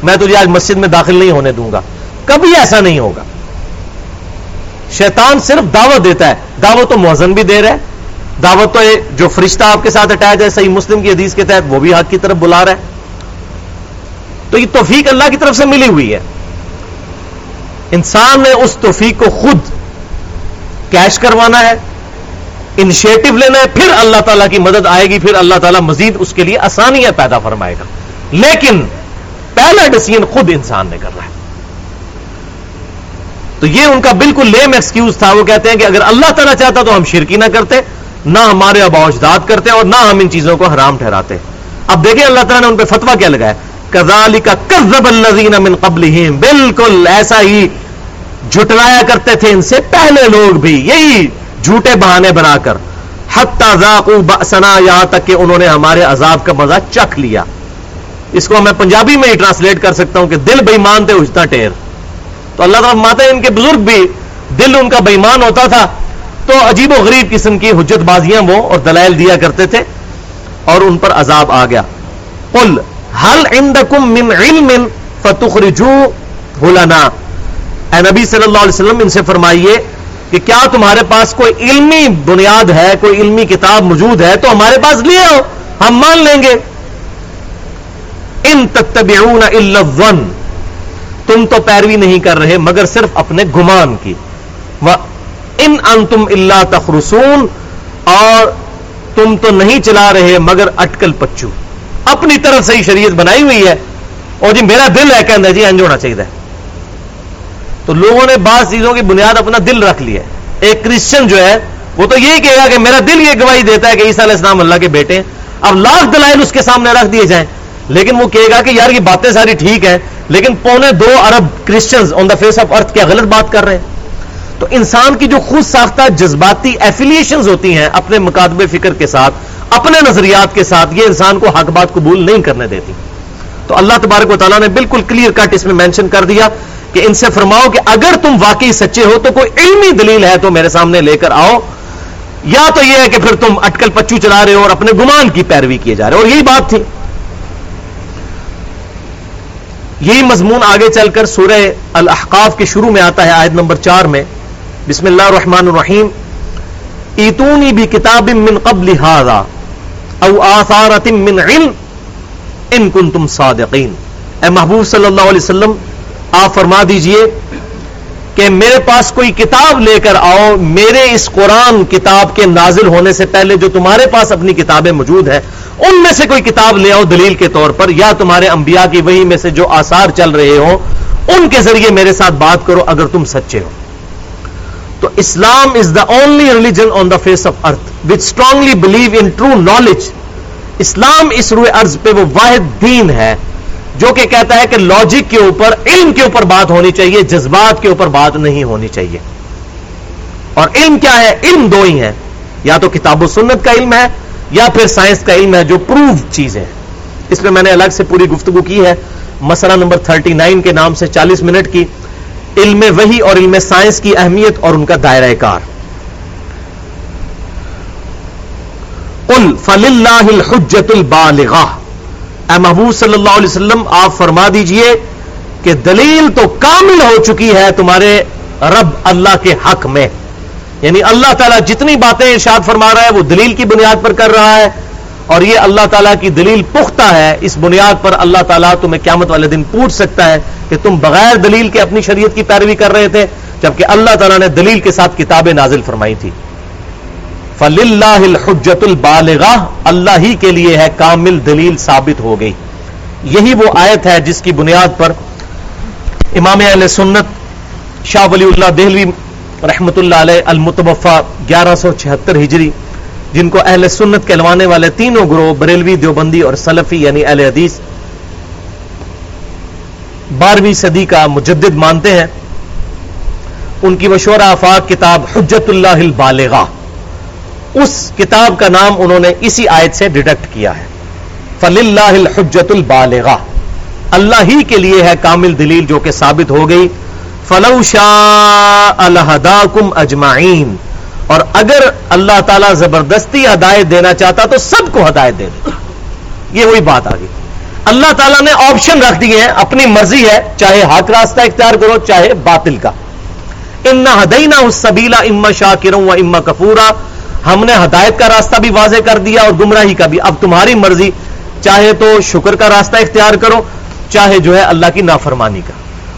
[SPEAKER 1] میں تجھے آج مسجد میں داخل نہیں ہونے دوں گا۔ کبھی ایسا نہیں ہوگا۔ شیطان صرف دعوت دیتا ہے۔ دعوت تو موزن بھی دے رہا ہے۔ دعوت تو جو فرشتہ آپ کے ساتھ اٹیچ ہے، صحیح مسلم کی حدیث کے تحت وہ بھی حق کی طرف بلا رہا ہے۔ تو یہ توفیق اللہ کی طرف سے ملی ہوئی ہے۔ انسان نے اس توفیق کو خود کیش کروانا ہے۔ انیشیٹو لینا ہے، پھر اللہ تعالیٰ کی مدد آئے گی، پھر اللہ تعالیٰ مزید اس کے لیے آسانیاں پیدا فرمائے گا۔ لیکن پہلا ڈسیزن خود انسان نے کرنا ہے۔ تو یہ ان کا بالکل لیم ایکسکیوز تھا، وہ کہتے ہیں کہ اگر اللہ تعالیٰ چاہتا تو ہم شرکی نہ کرتے، نہ ہمارے ابا اجداد کرتے اور نہ ہم ان چیزوں کو حرام ٹھہراتے۔ اب دیکھیں اللہ تعالیٰ نے ان پہ فتوا کیا لگایا کزالی کا کزب الزین من قبل بالکل ایسا ہی جھٹلایا کرتے تھے ان سے۔ پہلے لوگ بھی یہی جھوٹے بہانے بنا کر یہاں تک کہ انہوں نے ہمارے عذاب کا مزہ چکھ لیا۔ اس کو میں پنجابی میں ہی ٹرانسلیٹ کر سکتا ہوں کہ دل بےمان تھے اجتا ٹیر تو اللہ تعالیٰ ماتا ان کے بزرگ بھی دل ان کا بےمان ہوتا تھا۔ تو عجیب و غریب قسم کی حجت بازیاں وہ اور دلائل دیا کرتے تھے اور ان پر عذاب آ گیا۔ قل عندکم من علم فتخرجو لنا؟ اے نبی صلی اللہ علیہ وسلم ان سے فرمائیے کہ کیا تمہارے پاس کوئی علمی بنیاد ہے، کوئی علمی کتاب موجود ہے، تو ہمارے پاس لے آؤ، ہم مان لیں گے۔ ان تتبعون الا الظن۔ تم تو پیروی نہیں کر رہے، مگر صرف اپنے گمان کی۔ ان انتم اللہ تخرسون۔ اور تم تو نہیں چلا رہے، مگر اٹکل پچو اپنی طرف سے ہی شریعت بنائی ہوئی ہے۔ اور جی میرا دل ہے کہ جی انج ہونا چاہیے۔ تو لوگوں نے بعض چیزوں کی بنیاد اپنا دل رکھ لی ہے۔ ایک کرسچن جو ہے، وہ تو یہی کہے گا کہ میرا دل یہ گواہی دیتا ہے کہ عیسیٰ علیہ السلام اللہ کے بیٹے ہیں۔ اب لاکھ دلائل اس کے سامنے رکھ دیے جائیں۔ لیکن وہ کہے گا کہ یار یہ باتیں ساری ٹھیک ہیں، لیکن پونے دو ارب Christians on the face of earth کیا غلط بات کر رہے ہیں؟ تو انسان کی جو خود ساختہ جذباتی ایفیلیشنز ہوتی ہیں اپنے مقادبے فکر کے ساتھ، اپنے نظریات کے ساتھ، یہ انسان کو حق بات قبول نہیں کرنے دیتی۔ تو اللہ تبارک و تعالیٰ نے بالکل کلیئر کٹ اس میں مینشن کر دیا۔ کہ ان سے فرماؤ کہ اگر تم واقعی سچے ہو تو کوئی علمی دلیل ہے تو میرے سامنے لے کر آؤ۔ یا تو یہ ہے کہ پھر تم اٹکل پچو چلا رہے ہو اور اپنے گمان کی پیروی کیے جا رہے ہو۔ اور یہی بات تھی۔ یہی مضمون آگے چل کر سورہ الاحقاف کے شروع میں آتا ہے، آیت نمبر چار میں۔ بسم اللہ الرحمن الرحیم۔ ایتونی بھی کتاب من قبل هذا او آثارت من علم ان کنتم صادقین۔ اے محبوب صلی اللہ علیہ وسلم آپ فرما دیجیے کہ میرے پاس کوئی کتاب لے کر آؤ، میرے اس قرآن کتاب کے نازل ہونے سے پہلے جو تمہارے پاس اپنی کتابیں موجود ہیں، ان میں سے کوئی کتاب لے آؤ دلیل کے طور پر، یا تمہارے انبیاء کی وہی میں سے جو آثار چل رہے ہوں، ان کے ذریعے میرے ساتھ بات کرو اگر تم سچے ہو۔ تو Islam is the only religion on the face of earth which strongly believe in true knowledge اسلام اس روئے ارض پہ وہ واحد دین ہے جو کہ کہتا ہے کہ لاجک کے اوپر، علم کے اوپر بات ہونی چاہیے، جذبات کے اوپر بات نہیں ہونی چاہیے۔ اور علم کیا ہے؟ علم دو ہی ہے یا تو کتاب و سنت کا علم ہے، یا پھر سائنس کا علم ہے جو پروف چیزیں اس میں میں نے الگ سے پوری گفتگو کی ہے۔ مسئلہ نمبر 39 کے نام سے چالیس منٹ کی۔ علم وہی اور علم سائنس کی اہمیت اور ان کا دائرہ کار۔ فل اللہ الحجت البالغ اے محبوب صلی اللہ علیہ وسلم، آپ فرما دیجیے کہ دلیل تو کامل ہو چکی ہے تمہارے رب اللہ کے حق میں۔ یعنی اللہ تعالیٰ جتنی باتیں ارشاد فرما رہا ہے، وہ دلیل کی بنیاد پر کر رہا ہے۔ اور یہ اللہ تعالیٰ کی دلیل پختہ ہے، اس بنیاد پر اللہ تعالیٰ تمہیں قیامت والے دن پوچھ سکتا ہے کہ تم بغیر دلیل کے اپنی شریعت کی پیروی کر رہے تھے، جبکہ اللہ تعالیٰ نے دلیل کے ساتھ کتابیں نازل فرمائی تھی فل اللہ الحجت البالغ اللہ ہی کے لیے ہے کامل دلیل ثابت ہو گئی۔ یہی وہ آیت ہے جس کی بنیاد پر امام اہل سنت شاہ ولی اللہ دہلوی رحمت اللہ علیہ المتوفا گیارہ سو چھہتر ہجری، جن کو اہل سنت کہلوانے والے تینوں گروہ بریلوی دیوبندی اور سلفی یعنی اہل حدیث بارہویں صدی کا مجدد مانتے ہیں۔ ان کی مشورہ آفاق کتاب حجت اللہ البالغہ۔ اس کتاب کا نام انہوں نے اسی آیت سے ڈیڈکٹ کیا ہے۔ فل اللہ الحجت البالغہ اللہ ہی کے لیے ہے کامل دلیل جو کہ ثابت ہو گئی۔ فلو شاہ الحدا کم اجمائین اور اگر اللہ تعالیٰ زبردستی ہدایت دینا چاہتا تو سب کو ہدایت دے دے۔ یہ وہی بات آ گئی۔ اللہ تعالیٰ نے آپشن رکھ دیے ہیں۔ اپنی مرضی ہے، چاہے حق راستہ اختیار کرو، چاہے باطل کا۔ امنا ہدینا اس سبیلا اما شاہ کروں اما کپورا ہم نے ہدایت کا راستہ بھی واضح کر دیا اور گمراہی کا بھی۔ اب تمہاری مرضی، چاہے تو شکر کا راستہ اختیار کرو، چاہے جو ہے اللہ کی نافرمانی کا۔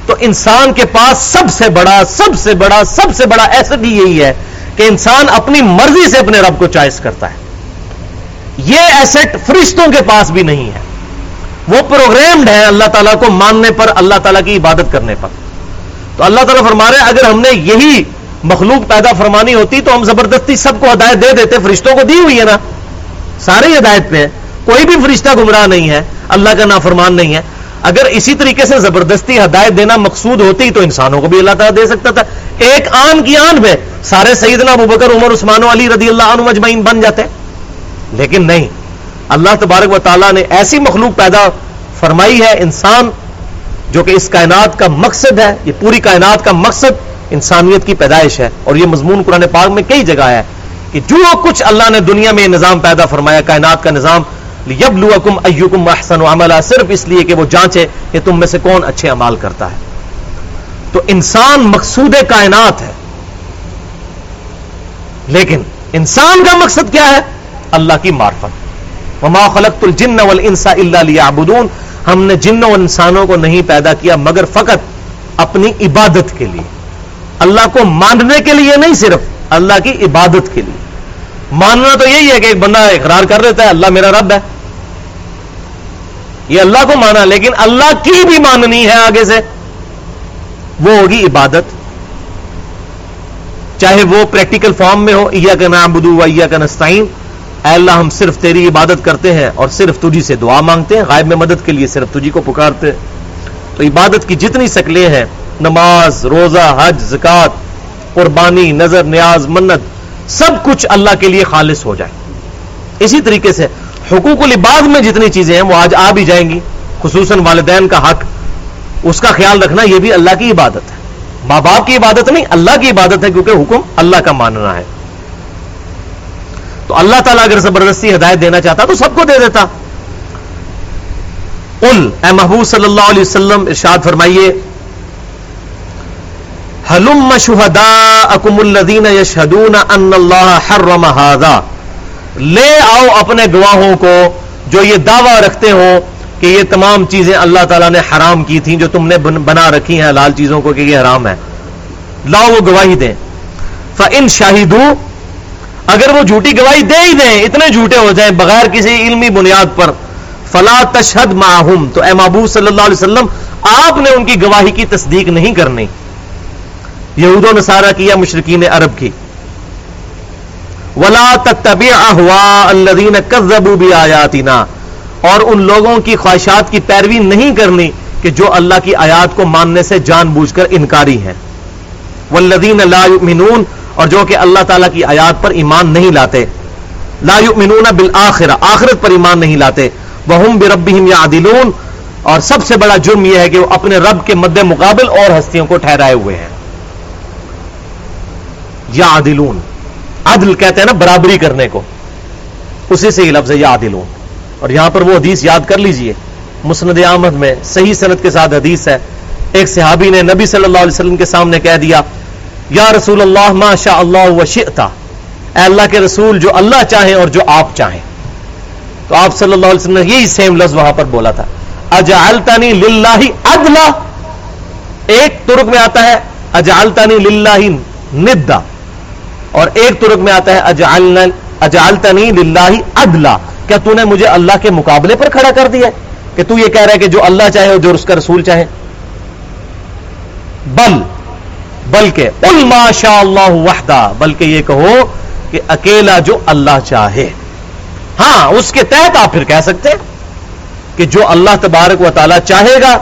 [SPEAKER 1] تو انسان کے پاس سب سے بڑا، سب سے بڑا، سب سے بڑا ایسا بھی یہی ہے کہ انسان اپنی مرضی سے اپنے رب کو چوائس کرتا ہے۔ یہ ایسٹ فرشتوں کے پاس بھی نہیں ہے۔ وہ پروگرامڈ ہے اللہ تعالیٰ کو ماننے پر، اللہ تعالیٰ کی عبادت کرنے پر۔ تو اللہ تعالیٰ فرما رہے اگر ہم نے یہی مخلوق پیدا فرمانی ہوتی تو ہم زبردستی سب کو ہدایت دے دیتے، فرشتوں کو دی ہوئی ہے نا؟ سارے ہدایت پہ ہیں۔ کوئی بھی فرشتہ گمراہ نہیں ہے، اللہ کا نافرمان نہیں ہے۔ اگر اسی طریقے سے زبردستی ہدایت دینا مقصود ہوتی تو انسانوں کو بھی اللہ تعالیٰ دے سکتا تھا۔ ایک آن کی آن میں سارے سیدنا ابو بکر، عمر، عثمان علی رضی اللہ عنہ مجمعین بن جاتے۔ لیکن نہیں، اللہ تبارک و تعالیٰ نے ایسی مخلوق پیدا فرمائی ہے انسان جو کہ اس کائنات کا مقصد ہے، یہ پوری کائنات کا مقصد انسانیت کی پیدائش ہے اور یہ مضمون قرآن پاک میں کئی جگہ ہے کہ جو کچھ اللہ نے دنیا میں نظام پیدا فرمایا، کائنات کا نظام یب لو احسن عملہ صرف اس لیے کہ وہ جانچے کہ تم میں سے کون اچھے امال کرتا ہے۔ تو انسان مقصود کائنات ہے۔ لیکن انسان کا مقصد کیا ہے؟ اللہ کی معرفت۔ وما خلقت الجن والانس الا ليعبدون ہم نے جن و انسانوں کو نہیں پیدا کیا مگر فقط اپنی عبادت کے لیے۔ اللہ کو ماننے کے لیے نہیں صرف، اللہ کی عبادت کے لیے۔ ماننا تو یہی ہے کہ ایک بندہ اقرار کر دیتا ہے، اللہ میرا رب ہے۔ یہ اللہ کو مانا، لیکن اللہ کی بھی ماننی ہے آگے سے۔ وہ ہوگی عبادت۔ چاہے وہ پریکٹیکل فارم میں ہو ایا کا نام بدو ایا کا نستعین اے اللہ، ہم صرف تیری عبادت کرتے ہیں اور صرف تجھی سے دعا مانگتے ہیں۔ غائب میں مدد کے لیے صرف تجھی کو پکارتے تو عبادت کی جتنی شکلیں ہیں نماز، روزہ، حج، زکات، قربانی، نظر، نیاز، منت، سب کچھ اللہ کے لیے خالص ہو جائے۔ اسی طریقے سے حقوق العباد میں جتنی چیزیں ہیں وہ آج آ بھی جائیں گی، خصوصاً والدین کا حق۔ اس کا خیال رکھنا یہ بھی اللہ کی عبادت ہے۔ ماں باپ کی عبادت نہیں، اللہ کی عبادت ہے کیونکہ حکم اللہ کا ماننا ہے۔ تو اللہ تعالیٰ اگر زبردستی ہدایت دینا چاہتا تو سب کو دے دیتا۔ قل، اے محبوب صلی اللہ علیہ وسلم، ارشاد فرمائیے حلم شہدا اکم الدین یشہدون ان اللہ حرم هذا۔ لے آؤ اپنے گواہوں کو جو یہ دعویٰ رکھتے ہوں کہ یہ تمام چیزیں اللہ تعالیٰ نے حرام کی تھیں جو تم نے بنا رکھی ہیں لال چیزوں کو کہ یہ حرام ہے۔ لاؤ وہ گواہی دیں۔ فن شاہدو اگر وہ جھوٹی گواہی دے ہی دیں، اتنے جھوٹے ہو جائیں بغیر کسی علمی بنیاد پر۔ فلا تشہد معہم تو اے محبوب صلی اللہ علیہ وسلم، آپ نے ان کی گواہی کی تصدیق نہیں کرنی۔ یہود و نصارہ کی یا مشرقین عرب کی۔ ولا تتبع احواء الذين كذبوا بآياتنا۔ اور ان لوگوں کی خواہشات کی پیروی نہیں کرنی کہ جو اللہ کی آیات کو ماننے سے جان بوجھ کر انکاری ہیں۔ والذین لا یؤمنون اور جو کہ اللہ تعالیٰ کی آیات پر ایمان نہیں لاتے۔ لا یؤمنون بالآخرہ آخرت پر ایمان نہیں لاتے۔ وہم بربہم یعدلون اور سب سے بڑا جرم یہ ہے کہ وہ اپنے رب کے مد مقابل اور ہستیوں کو ٹھہرائے ہوئے ہیں۔ یا عادلون عدل کہتے ہیں نا برابری کرنے کو۔ اسی سے یہ لفظ ہے یا عادلون اور یہاں پر وہ حدیث یاد کر لیجیے۔ مسند احمد میں صحیح صنعت کے ساتھ حدیث ہے۔ ایک صحابی نے نبی صلی اللہ علیہ وسلم کے سامنے کہہ دیا، یا رسول اللہ ما شاء اللہ و شئتا اے اللہ کے رسول، جو اللہ چاہیں اور جو آپ چاہیں۔ تو آپ صلی اللہ علیہ وسلم نے یہی سیم لفظ وہاں پر بولا تھا۔ اجعلتنی للہ ادلا ایک ترک میں آتا ہے، اجعلتنی للہ ندا اور ایک ترک میں آتا ہے اجعلتنی للہ ادلا کیا تو نے مجھے اللہ کے مقابلے پر کھڑا کر دیا کہ تو یہ کہہ رہا ہے کہ جو اللہ چاہے اور جو اس کا رسول چاہے۔ بل، بلکہ ما شاء اللہ وحدہ، بلکہ یہ کہو کہ اکیلا جو اللہ چاہے۔ ہاں اس کے تحت آپ پھر کہہ سکتے کہ جو اللہ تبارک و تعالی چاہے گا،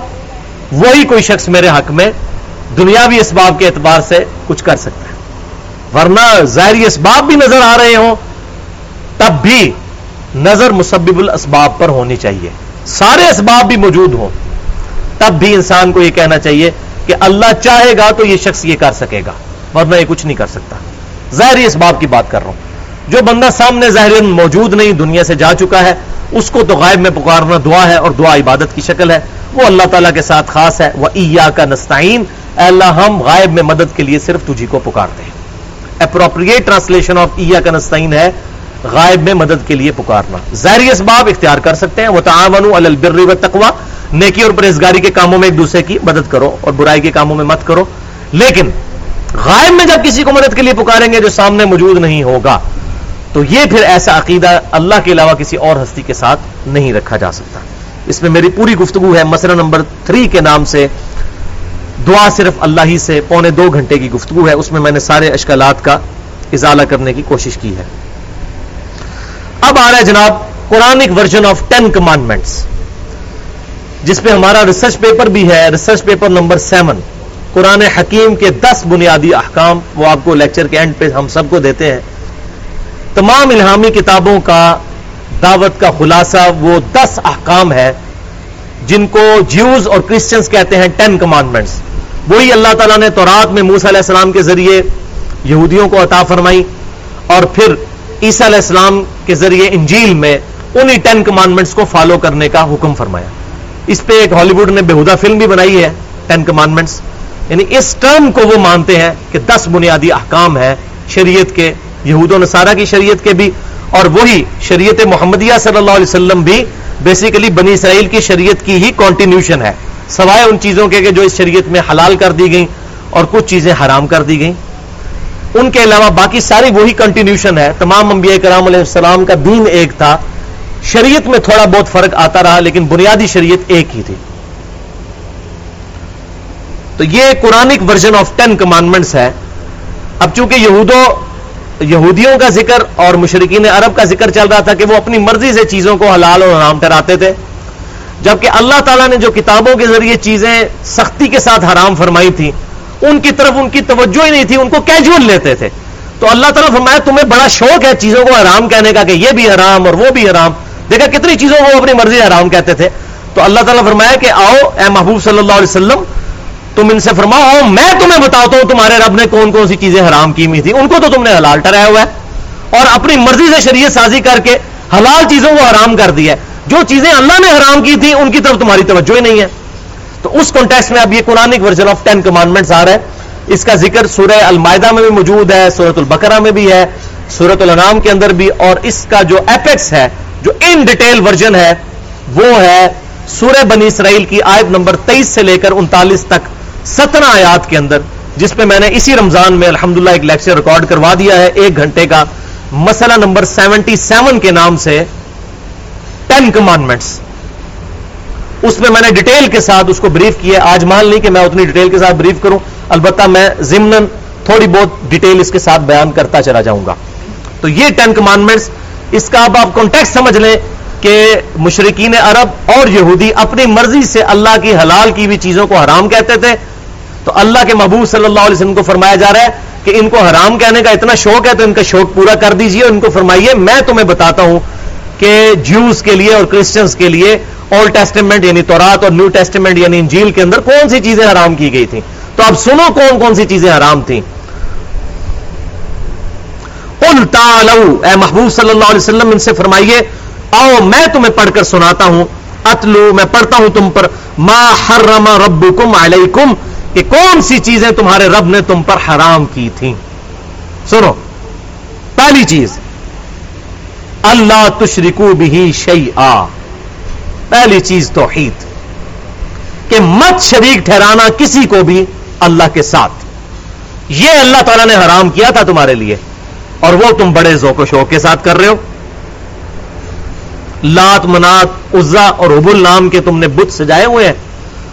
[SPEAKER 1] وہی کوئی شخص میرے حق میں دنیاوی اسباب کے اعتبار سے کچھ کر سکتا ہے۔ ورنہ ظاہری اسباب بھی نظر آ رہے ہوں، تب بھی نظر مسبب الاسباب پر ہونی چاہیے۔ سارے اسباب بھی موجود ہوں۔ تب بھی انسان کو یہ کہنا چاہیے کہ اللہ چاہے گا تو یہ شخص یہ کر سکے گا، ورنہ یہ کچھ نہیں کر سکتا۔ ظاہری اسباب کی بات کر رہا ہوں۔ جو بندہ سامنے ظاہر موجود نہیں، دنیا سے جا چکا ہے، اس کو تو غائب میں پکارنا دعا ہے اور دعا عبادت کی شکل ہے۔ وہ اللہ تعالیٰ کے ساتھ خاص ہے۔ وہ ایا کا نستعین اللہ، ہم غائب میں مدد کے لیے صرف تجھی کو پکارتے ہیں۔ اپروپریٹ ٹرانسلیشن آف ایا کا نستعین ہے غائب میں مدد کے لیے پکارنا۔ ظاہری اسباب اختیار کر سکتے ہیں وہ تعاون البر و تقوا نیکی اور پرہزگاری کے کاموں میں ایک دوسرے کی مدد کرو اور برائی کے کاموں میں مت کرو۔ لیکن غائب میں جب کسی کو مدد کے لیے پکاریں گے جو سامنے موجود نہیں ہوگا، تو یہ پھر ایسا عقیدہ اللہ کے علاوہ کسی اور ہستی کے ساتھ نہیں رکھا جا سکتا۔ اس میں میری پوری گفتگو ہے، مسئلہ نمبر تھری کے نام سے۔ دعا صرف اللہ ہی سے پونے دو گھنٹے کی گفتگو ہے، اس میں میں نے سارے اشکالات کا ازالہ کرنے کی کوشش کی ہے۔ اب آ رہا ہے جناب Quranic version of ten commandments, جس پہ ہمارا ریسرچ پیپر بھی ہے، ریسرچ پیپر نمبر سیون، قرآن حکیم کے دس بنیادی احکام، وہ آپ کو لیکچر کے اینڈ پہ ہم سب کو دیتے ہیں۔ تمام الہامی کتابوں کا دعوت کا خلاصہ، وہ دس احکام ہے جن کو جیوز اور کرسچنس کہتے ہیں ٹین کمانڈمنٹس وہی اللہ تعالیٰ نے تورات میں موسیٰ علیہ السلام کے ذریعے یہودیوں کو عطا فرمائی اور پھر عیسیٰ علیہ السلام کے ذریعے انجیل میں انہی ٹین کمانڈمنٹس کو فالو کرنے کا حکم فرمایا. اس پہ ایک ہالی ووڈ نے بےحدہ فلم بھی بنائی ہے ٹین کمانڈمنٹس یعنی اس ٹرم کو وہ مانتے ہیں کہ دس بنیادی احکام ہے شریعت کے، یہود و نصارہ کی شریعت کے بھی اور وہی شریعت محمدیہ صلی اللہ علیہ وسلم بھی بیسیکلی بنی اسرائیل کی شریعت کی ہی کنٹینیوشن ہے۔ سوائے ان چیزوں کے کہ جو اس شریعت میں حلال کر دی گئیں اور کچھ چیزیں حرام کر دی گئیں۔ ان کے علاوہ باقی ساری وہی کنٹینیوشن ہے۔ تمام انبیاء کرام علیہ السلام کا دین ایک تھا۔ شریعت میں تھوڑا بہت فرق آتا رہا، لیکن بنیادی شریعت ایک ہی تھی۔ تو یہ Quranic version of ten commandments ہے۔ اب چونکہ یہودوں یہودیوں کا ذکر اور مشرقین عرب کا ذکر چل رہا تھا کہ وہ اپنی مرضی سے چیزوں کو حلال اور حرام ٹھہراتے تھے۔ جبکہ اللہ تعالیٰ نے جو کتابوں کے ذریعے چیزیں سختی کے ساتھ حرام فرمائی تھی ان کی طرف ان کی توجہ ہی نہیں تھی، ان کو کیجول لیتے تھے۔ تو اللہ تعالیٰ فرمایا، تمہیں بڑا شوق ہے چیزوں کو حرام کہنے کا کہ یہ بھی حرام اور وہ بھی حرام۔ دیکھا کتنی چیزوں کو اپنی مرضی حرام کہتے تھے۔ تو اللہ تعالیٰ فرمایا کہ آؤ، اے محبوب صلی اللہ علیہ وسلم تم ان سے فرماؤ، میں تمہیں بتاتا ہوں تمہارے رب نے کون کون سی چیزیں حرام کی ہوئی تھی ان کو تو تم نے حلال ٹھہرایا ہوا ہے۔ اور اپنی مرضی سے شریعت سازی کر کے حلال چیزوں کو حرام کر دیا ہے۔ جو چیزیں اللہ نے حرام کی تھی ان کی طرف تمہاری توجہ ہی نہیں ہے۔ تو اس کانٹیکس میں اب یہ Quran version of ten commandments آ رہا ہے۔ اس کا ذکر سورہ المائدہ میں بھی موجود ہے سورت البقرہ میں بھی ہے سورت الانام کے اندر بھی۔ اور اس کا جو ایپیکس ہے، جو ان ڈیٹیل ورژن ہے، وہ ہے سورہ بنی اسرائیل کی آیت نمبر تیئیس سے لے کر انتالیس تک۔ سترہ آیات کے اندر، جس پہ میں نے اسی رمضان میں الحمدللہ ایک لیکچر ریکارڈ کروا دیا ہے، ایک گھنٹے کا مسئلہ نمبر سیونٹی سیون کے نام سے ٹین کمانڈمنٹس اس میں میں نے ڈیٹیل کے ساتھ اس کو بریف کیا آج مان لی کہ میں اتنی ڈیٹیل کے ساتھ بریف کروں، البتہ میں ضمن تھوڑی بہت ڈیٹیل اس کے ساتھ بیان کرتا چلا جاؤں گا۔ تو یہ ٹین کمانڈمنٹس اس کا اب آپ کانٹیکٹ سمجھ لیں کہ مشرقین عرب اور یہودی اپنی مرضی سے اللہ کی حلال کی بھی چیزوں کو حرام کہتے تھے تو اللہ کے محبوب صلی اللہ علیہ وسلم کو فرمایا جا رہا ہے کہ ان کو حرام کہنے کا اتنا شوق ہے تو ان کا شوق پورا کر دیجیے اور ان کو فرمائیے، میں تمہیں بتاتا ہوں کہ جوز کے لیے اور کرسچنس کے لیے اولڈ ٹیسٹمنٹ یعنی تورات اور نیو ٹیسٹمنٹ یعنی انجیل کے اندر کون سی چیزیں حرام کی گئی تھیں؟ تو اب سنو کون کون سی چیزیں حرام تھیں۔ تعالو، اے محبوب صلی اللہ علیہ وسلم، ان سے فرمائیے، آؤ میں تمہیں پڑھ کر سناتا ہوں۔ اتلو، میں پڑھتا ہوں تم پر، ما حرم ربکم علیکم کہ کون سی چیزیں تمہارے رب نے تم پر حرام کی تھیں؟ سنو، پہلی چیز، اللہ تشرکو بھی شعی پہلی چیز توحید، کہ مت شریک ٹھہرانا کسی کو بھی اللہ کے ساتھ۔ یہ اللہ تعالیٰ نے حرام کیا تھا تمہارے لیے، اور وہ تم بڑے ذوق و شوق کے ساتھ کر رہے ہو۔ لات منات، عزا اور ابل نام کے تم نے بت سجائے ہوئے ہیں۔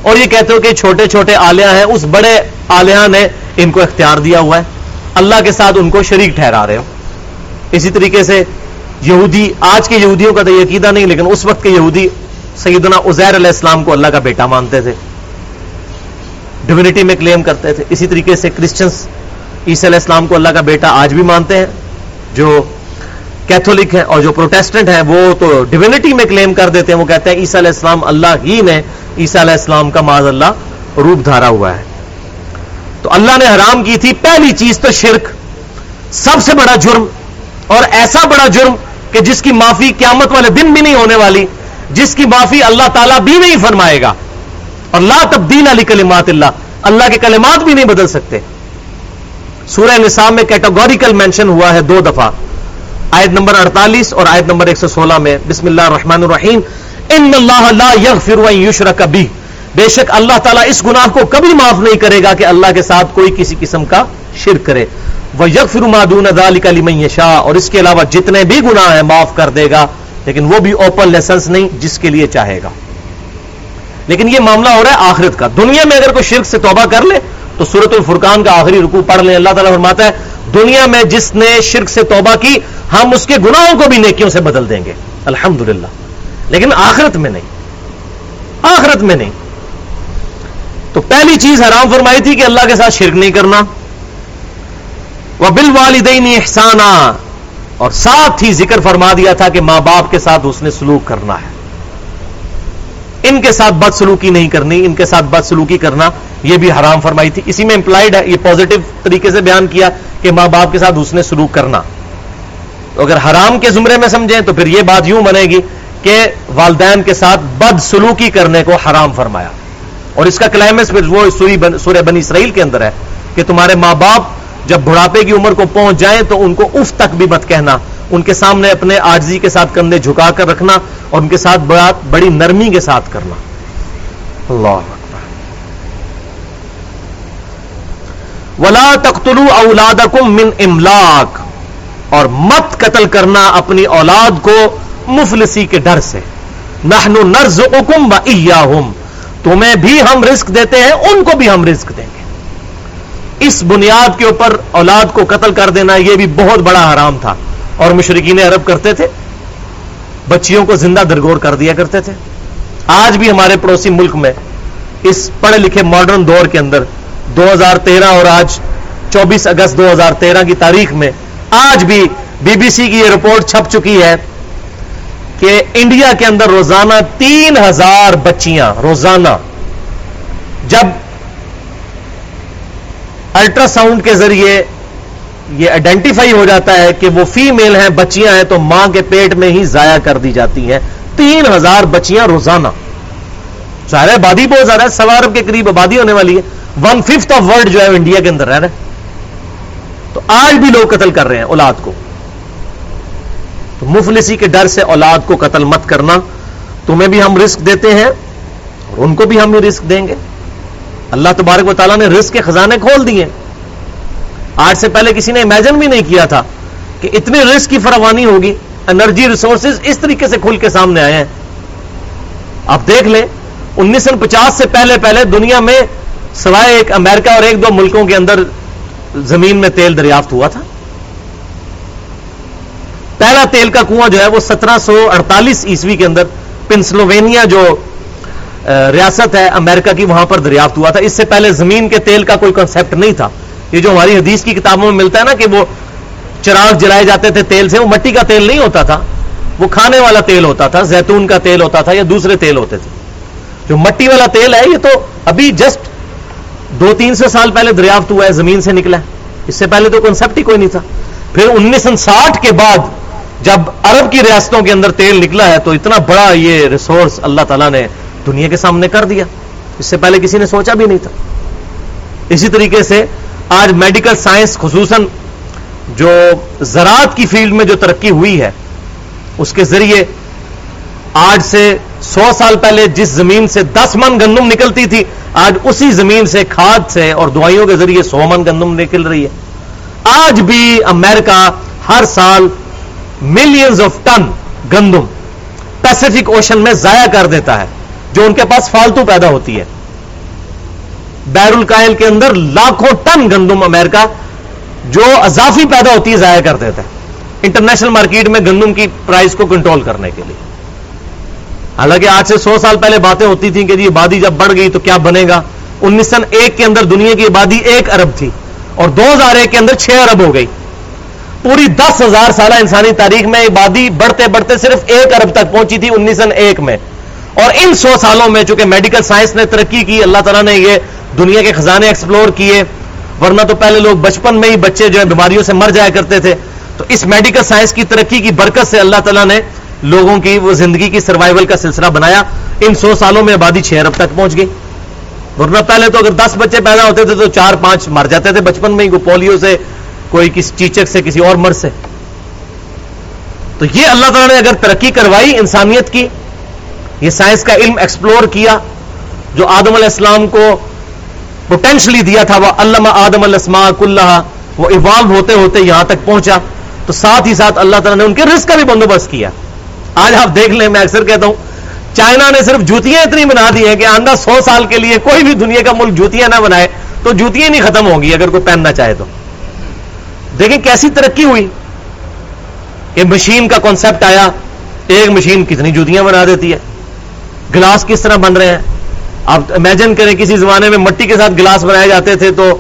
[SPEAKER 1] اور یہ کہتے ہو کہ چھوٹے چھوٹے آلیہ ہیں، اس بڑے آلیہ نے ان کو اختیار دیا ہوا ہے۔ اللہ کے ساتھ ان کو شریک ٹھہرا رہے ہو۔ اسی طریقے سے یہودی، آج کے یہودیوں کا تو یہ عقیدہ نہیں، لیکن اس وقت کے یہودی سیدنا عزیر علیہ السلام کو اللہ کا بیٹا مانتے تھے۔ ڈیونٹی میں کلیم کرتے تھے۔ اسی طریقے سے کرسچنس عیسی علیہ السلام کو اللہ کا بیٹا آج بھی مانتے ہیں، جو کیتھولک ہیں اور جو پروٹیسٹنٹ ہیں وہ تو ڈیونٹی میں کلیم کر دیتے ہیں، وہ کہتے ہیں عیسیٰ علیہ السلام اللہ ہی نے عیسیٰ علیہ السلام کا معذ اللہ روپ دھارا ہوا ہے۔ تو اللہ نے حرام کی تھی، پہلی چیز تو شرک۔ سب سے بڑا جرم اور ایسا بڑا جرم کہ جس کی معافی قیامت والے دن بھی نہیں ہونے والی، جس کی معافی اللہ تعالیٰ بھی نہیں فرمائے گا۔ اور لا تبدیل علی کلمات اللہ اللہ کے کلمات بھی نہیں بدل سکتے۔ سورہ نساء میں کیٹاگوریکل مینشن ہوا ہے دو دفعہ۔ آیت نمبر 48 اور آیت نمبر 116 میں بسم اللہ الرحمن الرحیم، ان اللہ لا یغفر و یشرک بھی بے شک اللہ تعالیٰ اس گناہ کو کبھی معاف نہیں کرے گا کہ اللہ کے ساتھ کوئی کسی قسم کا شرک کرے۔ وہ یغفر ما دون ذلک لمن یشاء اور اس کے علاوہ جتنے بھی گناہ ہیں معاف کر دے گا، لیکن وہ بھی اوپن لیسنس نہیں جس کے لیے چاہے گا۔ لیکن یہ معاملہ ہو رہا ہے آخرت کا۔ دنیا میں اگر کوئی شرک سے توبہ کر لے، تو سورت الفرقان کا آخری رکوع پڑھ لیں۔ اللہ تعالیٰ فرماتا ہے، دنیا میں جس نے شرک سے توبہ کی ہم اس کے گناہوں کو بھی نیکیوں سے بدل دیں گے۔ الحمد لیکن آخرت میں نہیں۔ آخرت میں نہیں۔ تو پہلی چیز حرام فرمائی تھی کہ اللہ کے ساتھ شرک نہیں کرنا۔ وہ بل والدین احسانہ اور ساتھ ہی ذکر فرما دیا تھا کہ ماں باپ کے ساتھ اس نے سلوک کرنا ہے۔ ان کے ساتھ بد سلوکی نہیں کرنی، ان کے ساتھ بد سلوکی کرنا، یہ بھی حرام فرمائی تھی۔ اسی میں امپلائڈ ہے، یہ پوزیٹو طریقے سے بیان کیا کہ ماں باپ کے ساتھ اس نے سلوک کرنا۔ اگر حرام کے زمرے میں سمجھیں تو پھر یہ بات یوں بنے گی کہ والدین کے ساتھ بد سلوکی کرنے کو حرام فرمایا۔ اور اس کا کلائمیکس پھر وہ سورہ بنی اسرائیل کے اندر ہے کہ تمہارے ماں باپ جب بڑھاپے کی عمر کو پہنچ جائیں تو ان کو اف تک بھی مت کہنا۔ ان کے سامنے اپنے آجزی کے ساتھ کندھے جھکا کر رکھنا اور ان کے ساتھ بڑی نرمی کے ساتھ کرنا۔ اللہ ولا تختلو اولاد من املاک اور مت قتل کرنا اپنی اولاد کو مفلسی کے ڈر سے۔ نحن نرز اکم و تمہیں بھی ہم رزق دیتے ہیں، ان کو بھی ہم رزق دیں گے۔ اس بنیاد کے اوپر اولاد کو قتل کر دینا یہ بھی بہت بڑا حرام تھا۔ اور مشرقین عرب کرتے تھے۔ بچیوں کو زندہ درگور کر دیا کرتے تھے۔ آج بھی ہمارے پڑوسی ملک میں اس پڑھے لکھے ماڈرن دور کے اندر دو ہزار تیرہ اور آج چوبیس اگست دو ہزار تیرہ کی تاریخ میں آج بھی بی بی سی کی یہ رپورٹ چھپ چکی ہے کہ انڈیا کے اندر روزانہ تین ہزار بچیاں، روزانہ، جب الٹرا ساؤنڈ کے ذریعے یہ آئیڈینٹیفائی ہو جاتا ہے کہ وہ فیمیل ہیں، بچیاں ہیں، تو ماں کے پیٹ میں ہی ضائع کر دی جاتی ہیں۔ تین ہزار بچیاں روزانہ۔ ظاہر آبادی بہت زیادہ ہے سوا ارب کے قریب آبادی ہونے والی ہے۔ ون ففتھ آف ورلڈ جو ہے انڈیا کے اندر رہ رہے تو آج بھی لوگ قتل کر رہے ہیں اولاد کو۔ تو مفلسی کے ڈر سے اولاد کو قتل مت کرنا۔ تمہیں بھی ہم رسک دیتے ہیں اور ان کو بھی ہم رسک دیں گے۔ اللہ تبارک و تعالیٰ نے رسک کے خزانے کھول دیے۔ آج سے پہلے کسی نے امیجن بھی نہیں کیا تھا کہ اتنے رسک کی فراوانی ہوگی۔ انرجی ریسورسز اس طریقے سے کھل کے سامنے آئے ہیں۔ آپ دیکھ لیں، انیس سو پچاس سے پہلے پہلے دنیا میں سوائے ایک امریکہ اور ایک دو ملکوں کے اندر زمین میں تیل دریافت ہوا تھا۔ پہلا تیل کا کنواں جو ہے وہ سترہ سو اڑتالیس عیسوی کے اندر پنسلوینیا جو ریاست ہے امریکہ کی، وہاں پر دریافت ہوا تھا۔ اس سے پہلے زمین کے تیل کا کوئی کنسپٹ نہیں تھا۔ یہ جو ہماری حدیث کی کتابوں میں ملتا ہے نا کہ وہ چراغ جلائے جاتے تھے تیل سے، وہ مٹی کا تیل نہیں ہوتا تھا۔ وہ کھانے والا تیل ہوتا تھا، زیتون کا تیل ہوتا تھا یا دوسرے تیل ہوتے تھے۔ جو مٹی والا تیل ہے، یہ تو ابھی جسٹ دو تین سو سال پہلے دریافت ہوا ہے، زمین سے نکلا ہے۔ اس سے پہلے تو کنسپٹ ہی کوئی نہیں تھا۔ پھر انیس سو ساٹھ کے بعد جب عرب کی ریاستوں کے اندر تیل نکلا ہے، تو اتنا بڑا یہ ریسورس اللہ تعالیٰ نے دنیا کے سامنے کر دیا۔ اس سے پہلے کسی نے سوچا بھی نہیں تھا۔ اسی طریقے سے آج میڈیکل سائنس خصوصاً جو زراعت کی فیلڈ میں جو ترقی ہوئی ہے، اس کے ذریعے آج سے سو سال پہلے جس زمین سے دس من گندم نکلتی تھی، آج اسی زمین سے کھاد سے اور دوائیوں کے ذریعے سو من گندم نکل رہی ہے۔ آج بھی امریکہ ہر سال ملینز آف ٹن گندم پیسفک اوشن میں ضائع کر دیتا ہے، جو ان کے پاس فالتو پیدا ہوتی ہے۔ بیر القائل کے اندر لاکھوں ٹن گندم امریکہ جو اضافی پیدا ہوتی ہے، ضائع کر دیتا ہے۔ انٹرنیشنل مارکیٹ میں گندم کی پرائز کو کنٹرول کرنے کے لیے۔ حالانکہ آج سے سو سال پہلے باتیں ہوتی تھیں کہ جی آبادی جب بڑھ گئی تو کیا بنے گا؟ انیس سن ایک کے اندر دنیا کی آبادی ایک ارب تھی اور دو ہزار ایک کے اندر چھ ارب ہو گئی۔ پوری دس ہزار سالہ انسانی تاریخ میں آبادی بڑھتے بڑھتے صرف ایک ارب تک پہنچی تھی انیس سن ایک میں۔ اور ان سو سالوں میں چونکہ میڈیکل سائنس نے ترقی کی، اللہ تعالیٰ نے یہ دنیا کے خزانے ایکسپلور کیے، ورنہ تو پہلے لوگ بچپن میں ہی بچے جو ہے بیماریوں سے مر جایا کرتے تھے۔ تو اس میڈیکل سائنس کی ترقی کی برکت سے اللہ تعالیٰ نے لوگوں کی وہ زندگی کی سروائیول کا سلسلہ بنایا۔ ان سو سالوں میں آبادی چھ ارب تک پہنچ گئی۔ ورنہ پہلے تو اگر دس بچے پیدا ہوتے تھے تو چار پانچ مر جاتے تھے بچپن میں ہی کوئی پولیو سے، کوئی کسی چیچک سے، کسی اور مرض سے۔ تو یہ اللہ تعالیٰ نے اگر ترقی کروائی انسانیت کی، یہ سائنس کا علم ایکسپلور کیا، جو آدم علیہ السلام کو پوٹینشلی دیا تھا، وہ علامہ آدم الاسماء کلّہ وہ ایوالو ہوتے ہوتے یہاں تک پہنچا۔ تو ساتھ ہی ساتھ اللہ تعالیٰ نے ان کے رزق کا بھی بندوبست کیا۔ آج آپ دیکھ لیں، میں اکثر کہتا ہوں، چائنا نے صرف جوتیاں اتنی بنا دی ہیں کہ آندہ سو سال کے لیے کوئی بھی دنیا کا ملک جوتیاں نہ بنائے تو جوتیاں نہیں ختم ہوں گی اگر کوئی پہننا چاہے تو۔ دیکھیں کیسی ترقی ہوئی۔ کہ مشین کا کانسیپٹ آیا، ایک مشین کتنی جوتیاں بنا دیتی ہے۔ گلاس کس طرح بن رہے ہیں؟ آپ امیجن کریں، کسی زمانے میں مٹی کے ساتھ گلاس بنائے جاتے تھے تو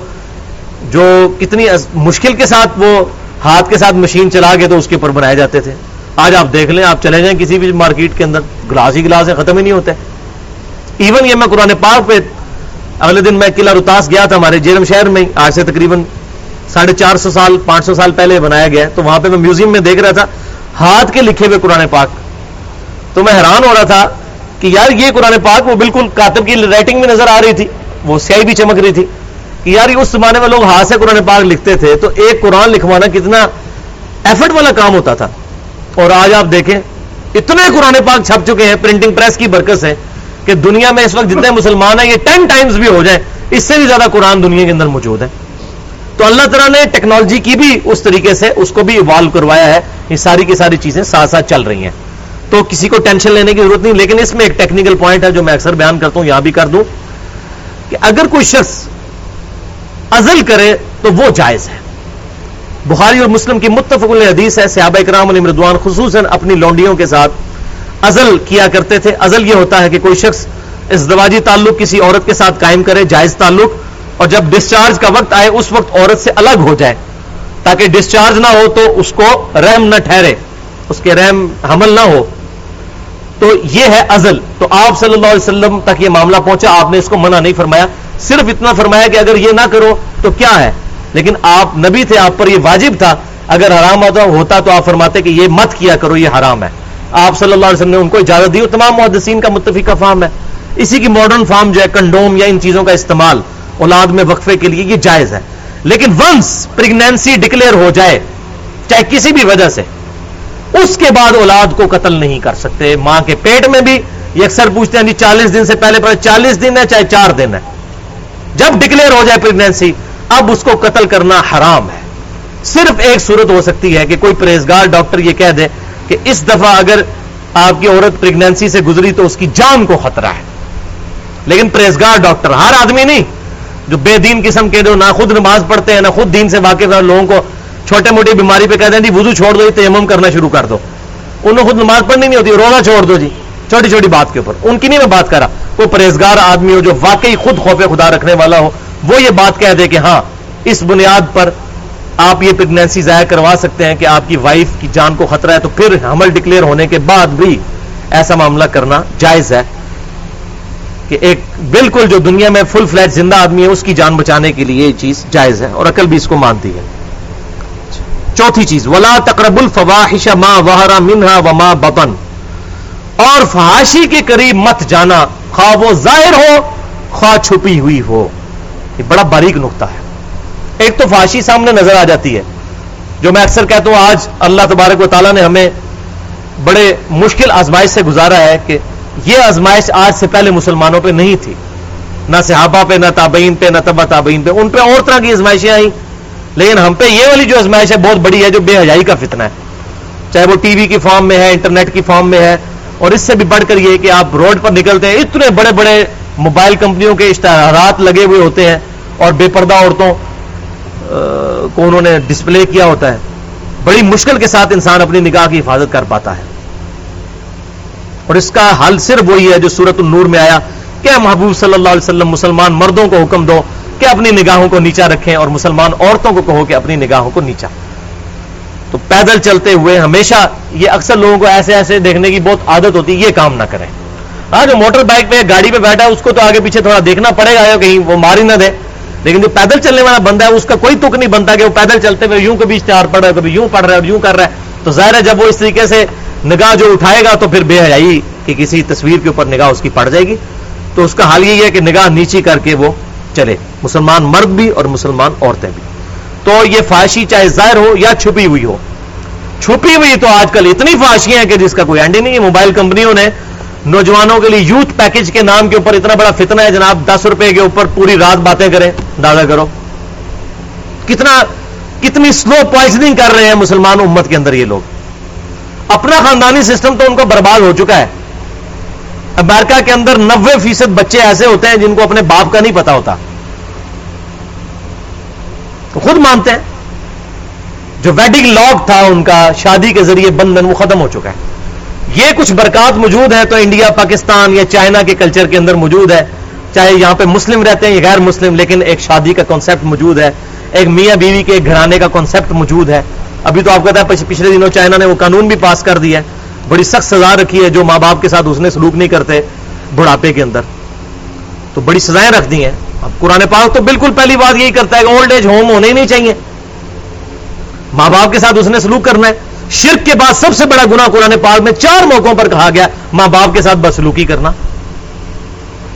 [SPEAKER 1] جو کتنی مشکل کے ساتھ وہ ہاتھ کے ساتھ مشین چلا کے تو اس کے اوپر بنائے جاتے تھے۔ آج آپ دیکھ لیں، آپ چلے جائیں کسی بھی مارکیٹ کے اندر، گلاس ہی گلاس ہے، ختم ہی نہیں ہوتے ایون یہ میں قرآن پاک پہ اگلے دن میں قلعہ رتاس گیا تھا ہمارے جیرم شہر میں، آج سے تقریباً ساڑھے چار سو سال، پانچ سو سال پہلے بنایا گیا تو وہاں پہ میں میوزیم میں دیکھ رہا تھا، ہاتھ کے لکھے ہوئے قرآن پاک۔ تو میں حیران ہو رہا تھا کہ یار یہ قرآن پاک وہ بالکل کاتب کی رائٹنگ بھی نظر آ رہی تھی، وہ سیائی بھی چمک رہی تھی۔ کہ یار اس زمانے میں لوگ ہاتھ سے قرآن پاک لکھتے تھے، تو ایک قرآن لکھوانا کتنا ایفرٹ والا کام ہوتا تھا۔ اور آج آپ دیکھیں اتنے قرآن پاک چھپ چکے ہیں پرنٹنگ پریس کی برکت ہے کہ دنیا میں اس وقت جتنے مسلمان ہیں یہ ٹین ٹائمز بھی ہو جائیں اس سے بھی زیادہ قرآن دنیا کے اندر موجود ہے۔ تو اللہ تعالیٰ نے ٹیکنالوجی کی بھی اس طریقے سے اس کو بھی ایوالو کروایا ہے۔ یہ ساری کی ساری چیزیں ساتھ ساتھ چل رہی ہیں۔ تو کسی کو ٹینشن لینے کی ضرورت نہیں لیکن اس میں ایک ٹیکنیکل پوائنٹ ہے جو میں اکثر بیان کرتا ہوں یہاں بھی کر دوں کہ اگر کوئی شخص ازل کرے تو وہ جائز ہے۔ بخاری اور مسلم کی متفق حدیث ہے، صحابہ اکرام علی مردوان خصوصاً اپنی لونڈیوں کے ساتھ ازل کیا کرتے تھے۔ ازل یہ ہوتا ہے کہ کوئی شخص ازدواجی تعلق کسی عورت کے ساتھ قائم کرے، جائز تعلق، اور جب ڈسچارج کا وقت آئے، اس وقت عورت سے الگ ہو جائے۔ تاکہ ڈسچارج نہ ہو تو اس کو رحم نہ ٹھہرے، اس کے رحم حمل نہ ہو۔ تو یہ ہے ازل۔ تو آپ صلی اللہ علیہ وسلم تک یہ معاملہ پہنچا، آپ نے اس کو منع نہیں فرمایا۔ صرف اتنا فرمایا کہ اگر یہ نہ کرو تو کیا ہے؟ لیکن آپ نبی تھے، آپ پر یہ واجب تھا۔ اگر حرام ہوتا تو آپ فرماتے کہ یہ مت کیا کرو، یہ حرام ہے۔ آپ صلی اللہ علیہ وسلم نے ان کو اجازت دی، اور تمام محدثین کا متفقہ فارم ہے۔ اسی کی ماڈرن فارم جو ہے کنڈوم یا ان چیزوں کا استعمال اولاد میں وقفے کے لیے یہ جائز ہے۔ لیکن ونس پریگنینسی ڈکلیئر ہو جائے، چاہے کسی بھی وجہ سے، اس کے بعد اولاد کو قتل نہیں کر سکتے۔ ماں کے پیٹ میں بھی یہ اکثر پوچھتے ہیں جی چالیس دن سے پہلے پہلے چالیس دن ہے چاہے چار دن ہے۔ جب ڈکلیئر ہو جائے پریگنینسی اب اس کو قتل کرنا حرام ہے۔ صرف ایک صورت ہو سکتی ہے کہ کوئی پرہیزگار ڈاکٹر یہ کہہ دے کہ اس دفعہ اگر آپ کی عورت پریگنینسی سے گزری تو اس کی جان کو خطرہ ہے۔ لیکن پرہیزگار ڈاکٹر، ہر آدمی نہیں۔ جو بے دین قسم کے جو نہ خود نماز پڑھتے ہیں، نہ خود دین سے واقف ہیں، لوگوں کو چھوٹے موٹی بیماری پہ کہتے ہیں جی وضو چھوڑ دو تیمم کرنا شروع کر دو۔ انہوں خود نماز پڑھنی نہیں ہوتی رونا چھوڑ دو جی۔ چھوٹی چھوٹی بات کے اوپر۔ ان کی نہیں میں بات کر رہا۔ کوئی پرہیزگار آدمی ہو جو واقعی خود خوف خدا رکھنے والا ہو۔ وہ یہ بات کہہ دے کہ ہاں اس بنیاد پر آپ یہ پریگنینسی ضائع کروا سکتے ہیں کہ آپ کی وائف کی جان کو خطرہ ہے، تو پھر حمل ڈکلیئر ہونے کے بعد بھی ایسا معاملہ کرنا جائز ہے کہ ایک بالکل جو دنیا میں فل فلیٹ زندہ آدمی ہے، اس کی جان بچانے کے لیے یہ چیز جائز ہے اور عقل بھی اس کو مانتی ہے۔ چوتھی چیز، ولا تقرب الفواحش ما وہرا منہا وما بطن۔ اور فحاشی کے قریب مت جانا، خواہ وہ ظاہر ہو، خواہ چھپی ہوئی ہو۔ یہ بڑا باریک نقطہ ہے۔ ایک تو فحاشی سامنے نظر آ جاتی ہے۔ جو میں اکثر کہتا ہوں، آج اللہ تبارک و تعالیٰ نے ہمیں بڑے مشکل آزمائش سے گزارا ہے کہ یہ آزمائش آج سے پہلے مسلمانوں پہ نہیں تھی۔ نہ صحابہ پہ، نہ تابعین پہ، نہ تبا تابعین پہ۔ ان پہ اور طرح کی آزمائشیں آئیں۔ لیکن ہم پہ یہ والی جو آزمائش ہے، بہت بڑی ہے، جو بے حجائی کا فتنہ ہے۔ چاہے وہ ٹی وی کی فارم میں ہے، انٹرنیٹ کی فارم میں ہے۔ اور اس سے بھی بڑھ کر یہ کہ آپ روڈ پر نکلتے ہیں، اتنے بڑے بڑے موبائل کمپنیوں کے اشتہارات لگے ہوئے ہوتے ہیں اور بے پردہ عورتوں کو انہوں نے ڈسپلے کیا ہوتا ہے۔ بڑی مشکل کے ساتھ انسان اپنی نگاہ کی حفاظت کر پاتا ہے۔ اور اس کا حل صرف وہی ہے جو سورت النور میں آیا، کہ محبوب صلی اللہ علیہ وسلم مسلمان مردوں کو حکم دو کہ اپنی نگاہوں کو نیچا رکھیں اور مسلمان عورتوں کو کہو کہ اپنی نگاہوں کو نیچا۔ تو پیدل چلتے ہوئے ہمیشہ یہ اکثر لوگوں کو ایسے ایسے دیکھنے کی بہت عادت ہوتی ہے، یہ کام نہ کریں۔ ہاں جو موٹر بائک پہ گاڑی پہ بیٹھا ہے، اس کو تو آگے پیچھے تھوڑا دیکھنا پڑے گا کہیں وہ ماری نہ دے۔ لیکن جو پیدل چلنے والا بندہ ہے، اس کا کوئی تک نہیں بنتا کہ وہ پیدل چلتے ہوئے یوں کبھی اشتہار پڑھ رہا ہے، کبھی یوں پڑھ رہا ہے اور یوں کر رہا ہے۔ تو ظاہر ہے، جب وہ اس طریقے سے نگاہ جو اٹھائے گا، تو پھر بے حیائی کہ کسی تصویر کے اوپر نگاہ اس کی پڑ جائے گی۔ تو اس کا حال یہی ہے کہ نگاہ نیچی کر کے وہ چلے۔ مسلمان مرد بھی اور مسلمان عورتیں بھی۔ تو یہ فاشی چاہے ظاہر ہو یا چھپی ہوئی ہو۔ چھپی ہوئی تو آج کل اتنی فاشیاں ہیں کہ جس کا کوئی اینڈ ہی نہیں ہے۔ موبائل کمپنیوں نے نوجوانوں کے لیے یوتھ پیکج کے نام کے اوپر اتنا بڑا فتنہ ہے جناب، دس روپے کے اوپر پوری رات باتیں کریں۔ دادا کرو۔ کتنا، کتنی سلو پوائزنگ کر رہے ہیں مسلمان امت کے اندر یہ لوگ۔ اپنا خاندانی سسٹم تو ان کا برباد ہو چکا ہے۔ امریکہ کے اندر نوے فیصد بچے ایسے ہوتے ہیں جن کو اپنے باپ کا نہیں پتا ہوتا۔ تو خود مانتے ہیں۔ جو ویڈنگ لاگ تھا ان کا، شادی کے ذریعے بندھن وہ ختم ہو چکا ہے۔ یہ کچھ برکات موجود ہیں تو انڈیا، پاکستان یا چائنا کے کلچر کے اندر موجود ہے۔ چاہے یہاں پہ مسلم رہتے ہیں یا غیر مسلم، لیکن ایک شادی کا کانسیپٹ موجود ہے۔ ایک میاں بیوی کے گھرانے کا کانسیپٹ موجود ہے۔ ابھی تو آپ کہتے ہیں پچھلے دنوں چائنا نے وہ قانون بھی پاس کر دیا ہے۔ بڑی سخت سزا رکھی ہے جو ماں باپ کے ساتھ اس نے سلوک نہیں کرتے بڑھاپے کے اندر۔ تو بڑی سزائیں رکھ دی ہیں۔ اب قرآن پاک تو بالکل پہلی بات یہی کرتا ہے کہ اولڈ ایج ہوم ہونے ہی نہیں چاہیے۔ ماں باپ کے ساتھ اس نے سلوک کرنا ہے۔ شرک کے بعد سب سے بڑا گنا قرآن پاک میں چار موقعوں پر کہا گیا، ماں باپ کے ساتھ بسلوکی کرنا۔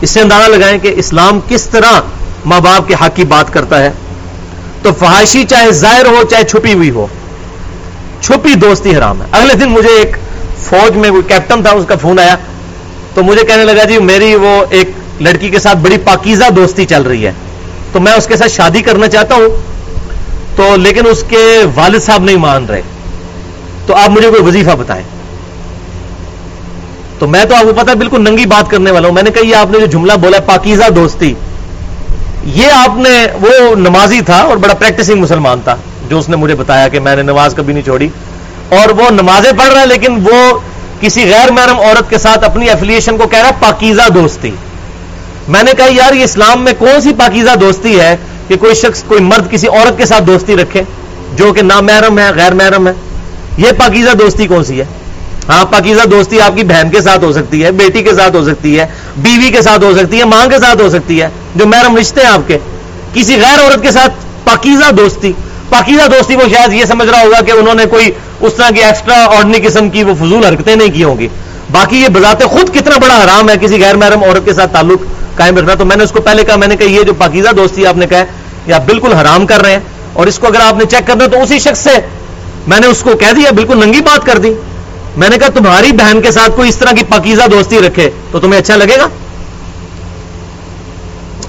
[SPEAKER 1] اس سے اندازہ لگائیں کہ اسلام کس طرح ماں باپ کے حق کی بات کرتا ہے۔ تو فحاشی چاہے ظاہر ہو، چاہے چھپی ہوئی ہو، چھپی دوستی حرام ہے۔ اگلے دن مجھے ایک فوج میں کوئی کیپٹن تھا، اس کا فون آیا۔ تو مجھے کہنے لگا جی میری وہ ایک لڑکی کے ساتھ بڑی پاکیزہ دوستی چل رہی ہے۔ تو میں اس کے ساتھ شادی کرنا چاہتا ہوں۔ تو لیکن اس کے والد صاحب نہیں مان رہے۔ تو آپ مجھے کوئی وظیفہ بتائیں۔ تو میں تو آپ کو پتا بالکل ننگی بات کرنے والا ہوں۔ میں نے کہا، یہ آپ نے جو جملہ بولا پاکیزہ دوستی۔ یہ آپ نے، وہ نمازی تھا اور بڑا پریکٹسنگ مسلمان تھا، جو اس نے مجھے بتایا کہ میں نے نماز کبھی نہیں چھوڑی۔ اور وہ نمازیں پڑھ رہا ہے، لیکن وہ کسی غیر محرم عورت کے ساتھ اپنی ایفیلیشن کو کہہ رہا پاکیزہ دوستی۔ میں نے کہا، یار، یہ اسلام میں کون سی پاکیزہ دوستی ہے کہ کوئی شخص، کوئی مرد کسی عورت کے ساتھ دوستی رکھے، جو کہ نام محرم ہے، غیر محرم ہے؟ یہ پاکیزہ دوستی کون سی ہے؟ ہاں پاکیزہ دوستی آپ کی بہن کے ساتھ ہو سکتی ہے، بیٹی کے ساتھ ہو سکتی ہے، بیوی کے ساتھ ہو سکتی ہے، ماں کے ساتھ ہو سکتی ہے، جو محرم رشتے ہیں آپ کے، کسی غیر عورت کے ساتھ پاکیزہ دوستی پاکیزہ دوستی وہ شاید یہ سمجھ رہا ہوگا کہ انہوں نے کوئی اس طرح کی ایکسٹرا آرڈنری قسم کی وہ فضول حرکتیں نہیں کی ہوں گی۔ باقی یہ بذات خود کتنا بڑا حرام ہے، کسی غیر محرم عورت کے ساتھ تعلق قائم رکھنا۔ تو میں نے اس کو پہلے کہا، میں نے کہا یہ جو پاکیزہ دوستی آپ نے کہا یہ آپ بالکل حرام کر رہے ہیں۔ اور اس کو اگر آپ نے چیک کرنا تو اسی شخص سے میں نے اس کو کہہ دیا، بالکل ننگی بات کر دی۔ میں نے کہا، تمہاری بہن کے ساتھ کوئی اس طرح کی پاکیزہ دوستی رکھے تو تمہیں اچھا لگے گا؟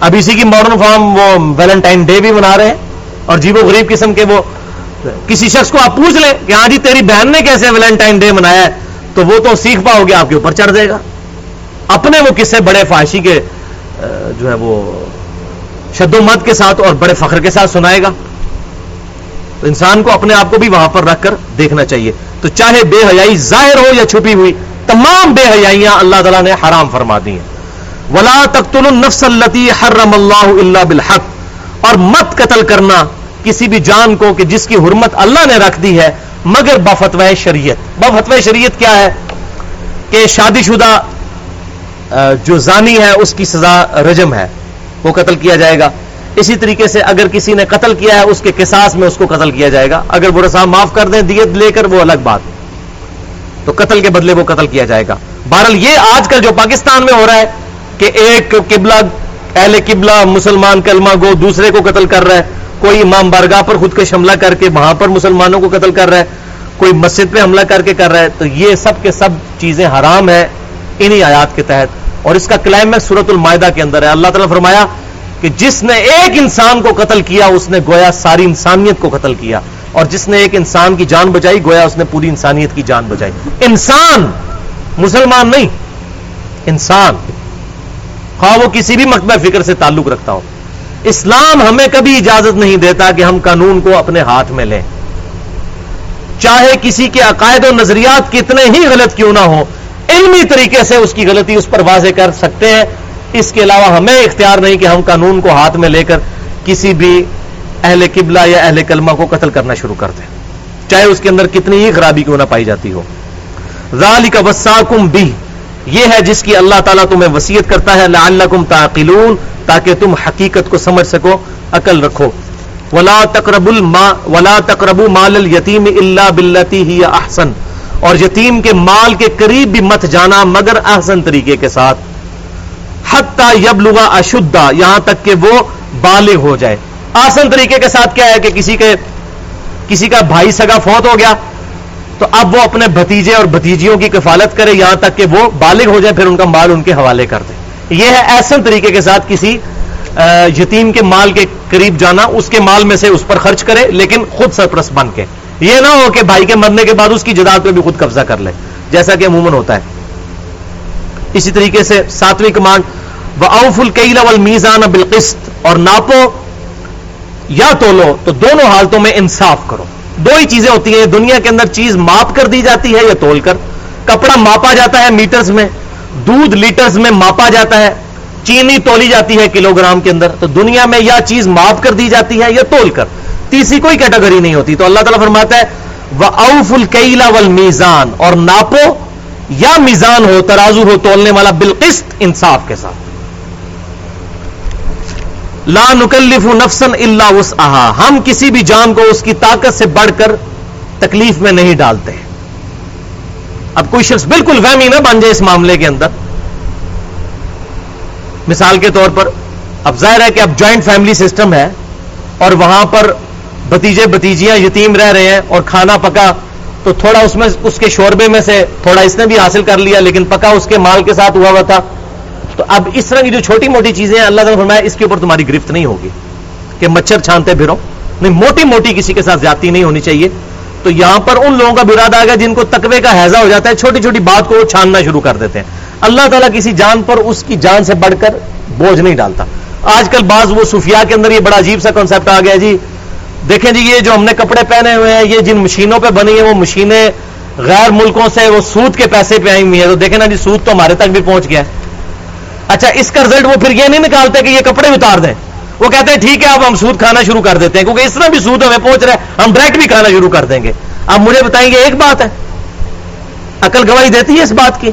[SPEAKER 1] اب اسی کی ماڈرن فارم وہ ویلنٹائن ڈے بھی بنا رہے ہیں۔ اور جیب و غریب قسم کے وہ کسی شخص کو آپ پوچھ لیں کہ ہاں جی تیری بہن نے کیسے ویلنٹائن ڈے منایا ہے؟ تو وہ تو سیکھ پاؤ گے، آپ کے اوپر چڑھ جائے گا۔ اپنے وہ کسے بڑے فاشی کے جو ہے وہ شد و مت کے ساتھ اور بڑے فخر کے ساتھ سنائے گا۔ تو انسان کو اپنے آپ کو بھی وہاں پر رکھ کر دیکھنا چاہیے۔ تو چاہے بے حیائی ظاہر ہو یا چھپی ہوئی، تمام بے حیائیاں اللہ تعالیٰ نے حرام فرما دی ہیں۔ ولا تخت النفس التی حرم اللہ اللہ بالحق۔ اور مت قتل کرنا کسی بھی جان کو کہ جس کی حرمت اللہ نے رکھ دی ہے، مگر بفتو شریعت۔ بفتو شریعت کیا ہے؟ کہ شادی شدہ جو زانی ہے، اس کی سزا رجم ہے۔ وہ قتل کیا جائے گا۔ اسی طریقے سے اگر کسی نے قتل کیا ہے، اس کے قصاص میں اس کو قتل کیا جائے گا۔ اگر وہ رسام معاف کر دیں، دیت لے کر، وہ الگ بات۔ تو قتل کے بدلے وہ قتل کیا جائے گا۔ بہرحال یہ آج کل جو پاکستان میں ہو رہا ہے کہ ایک قبلہ، اہل قبلہ، مسلمان کلمہ گو دوسرے کو قتل کر رہا ہے۔ کوئی امام برگاہ پر خود کے حملہ کر کے وہاں پر مسلمانوں کو قتل کر رہا ہے۔ کوئی مسجد پہ حملہ کر کے کر رہا ہے۔ تو یہ سب کے سب چیزیں حرام ہے انہی آیات کے تحت۔ اور اس کا کلیم ہے سورت المائدہ کے اندر ہے۔ اللہ تعالیٰ فرمایا کہ جس نے ایک انسان کو قتل کیا، اس نے گویا ساری انسانیت کو قتل کیا۔ اور جس نے ایک انسان کی جان بچائی، گویا اس نے پوری انسانیت کی جان بچائی۔ انسان مسلمان نہیں، انسان۔ خواہ وہ کسی بھی مکتبہ فکر سے تعلق رکھتا ہو۔ اسلام ہمیں کبھی اجازت نہیں دیتا کہ ہم قانون کو اپنے ہاتھ میں لیں۔ چاہے کسی کے عقائد و نظریات کتنے ہی غلط کیوں نہ ہو علمی طریقے سے اس کی غلطی اس پر واضح کر سکتے ہیں۔ اس کے علاوہ ہمیں اختیار نہیں کہ ہم قانون کو ہاتھ میں لے کر کسی بھی اہل قبلہ یا اہل کلمہ کو قتل کرنا شروع کر دیں۔ چاہے اس کے اندر کتنی ہی خرابی کیوں نہ پائی جاتی ہو۔ ذالک وساکم بھی یہ ہے جس کی اللہ تعالیٰ تمہیں وسیعت کرتا ہے، لعلکم تعقلون، تاکہ تم حقیقت کو سمجھ سکو، عقل رکھو۔ ولا تقرب الما، ولا تقرب مال الیتیم الا بالتی ہی احسن۔ اور یتیم کے مال کے قریب بھی مت جانا، مگر احسن طریقے کے ساتھ۔ حتی یبلغ اشدہ یہاں تک کہ وہ بالغ ہو جائے۔ آسن طریقے کے ساتھ کیا ہے کہ کسی کے کسی کا بھائی سگا فوت ہو گیا، تو اب وہ اپنے بھتیجے اور بھتیجیوں کی کفالت کرے، یہاں تک کہ وہ بالغ ہو جائے، پھر ان کا مال ان کے حوالے کر دے۔ یہ ہے ایسن طریقے کے ساتھ کسی یتیم کے مال کے قریب جانا، اس کے مال میں سے اس پر خرچ کرے، لیکن خود سرپرست بن کے۔ یہ نہ ہو کہ بھائی کے مرنے کے بعد اس کی جداد پہ بھی خود قبضہ کر لے، جیسا کہ عموماً ہوتا ہے۔ اسی طریقے سے ساتویں کمانڈ وہ اوف القیلا میزان بالقسط، اور ناپو یا تولو تو دونوں حالتوں میں انصاف کرو۔ دو ہی چیزیں ہوتی ہیں، دنیا کے اندر چیز ماپ کر دی جاتی ہے یا تول کر۔ کپڑا ماپا جاتا ہے میٹرز میں، دودھ لیٹرز میں ماپا جاتا ہے، چینی تولی جاتی ہے کلو گرام کے اندر، تو دنیا میں یا چیز ماپ کر دی جاتی ہے یا تول کر۔ تیسری کوئی کیٹیگری نہیں ہوتی، تو اللہ تعالیٰ فرماتا ہے وہ اوف الکیلا ول اور ناپو یا میزان ہو، ترازو ہو، تولنے والا بالقسط انصاف کے ساتھ۔ لا نکلف نفسن اللہ اس ہم کسی بھی جان کو اس کی طاقت سے بڑھ کر تکلیف میں نہیں ڈالتے۔ اب کوئی شخص بالکل وہمی نہ بن جائے اس معاملے کے اندر۔ مثال کے طور پر، اب ظاہر ہے کہ اب جوائنٹ فیملی سسٹم ہے اور وہاں پر بتیجے بتیجیاں یتیم رہ رہے ہیں اور کھانا پکا تو تھوڑا اس میں اس کے شوربے میں سے تھوڑا اس نے بھی حاصل کر لیا، لیکن پکا اس کے مال کے ساتھ ہوا ہوا تھا۔ تو اب اس طرح کی جو چھوٹی موٹی چیزیں ہیں، اللہ تعالیٰ فرمایا، اس کے اوپر تمہاری گرفت نہیں ہوگی۔ کہ مچھر چھانتے پھرو۔ نہیں، موٹی موٹی کسی کے ساتھ زیادتی نہیں ہونی چاہیے۔ تو یہاں پر ان لوگوں کا براد آ گیا جن کو تقوی کا حیضہ ہو جاتا ہے، چھوٹی چھوٹی بات کو وہ چھاننا شروع کر دیتے ہیں۔ اللہ تعالیٰ کسی جان پر اس کی جان سے بڑھ کر بوجھ نہیں ڈالتا۔ آج کل بعض وہ صوفیاء کے اندر یہ بڑا عجیب سا کانسیپٹ آ گیا جی دیکھیں جی یہ جو ہم نے کپڑے پہنے ہوئے ہیں، یہ جن مشینوں پہ بنی ہیں، وہ مشینیں غیر ملکوں سے، وہ سود کے پیسے پہ آئی ہوئی ہیں۔ تو دیکھیں نا جی سود تو ہمارے تک بھی پہنچ گیا ہے۔ اچھا اس کا رزلٹ وہ پھر یہ نہیں نکالتے کہ یہ کپڑے اتار دیں۔ وہ کہتے ہیں، ٹھیک ہے، اب ہم سود کھانا شروع کر دیتے ہیں، کیونکہ اس طرح بھی سود ہمیں پہنچ رہا ہے۔ ہم ڈائریکٹ بھی کھانا شروع کر دیں گے۔ اب مجھے بتائیں گے، ایک بات ہے۔ عقل گواہی دیتی ہے اس بات کی۔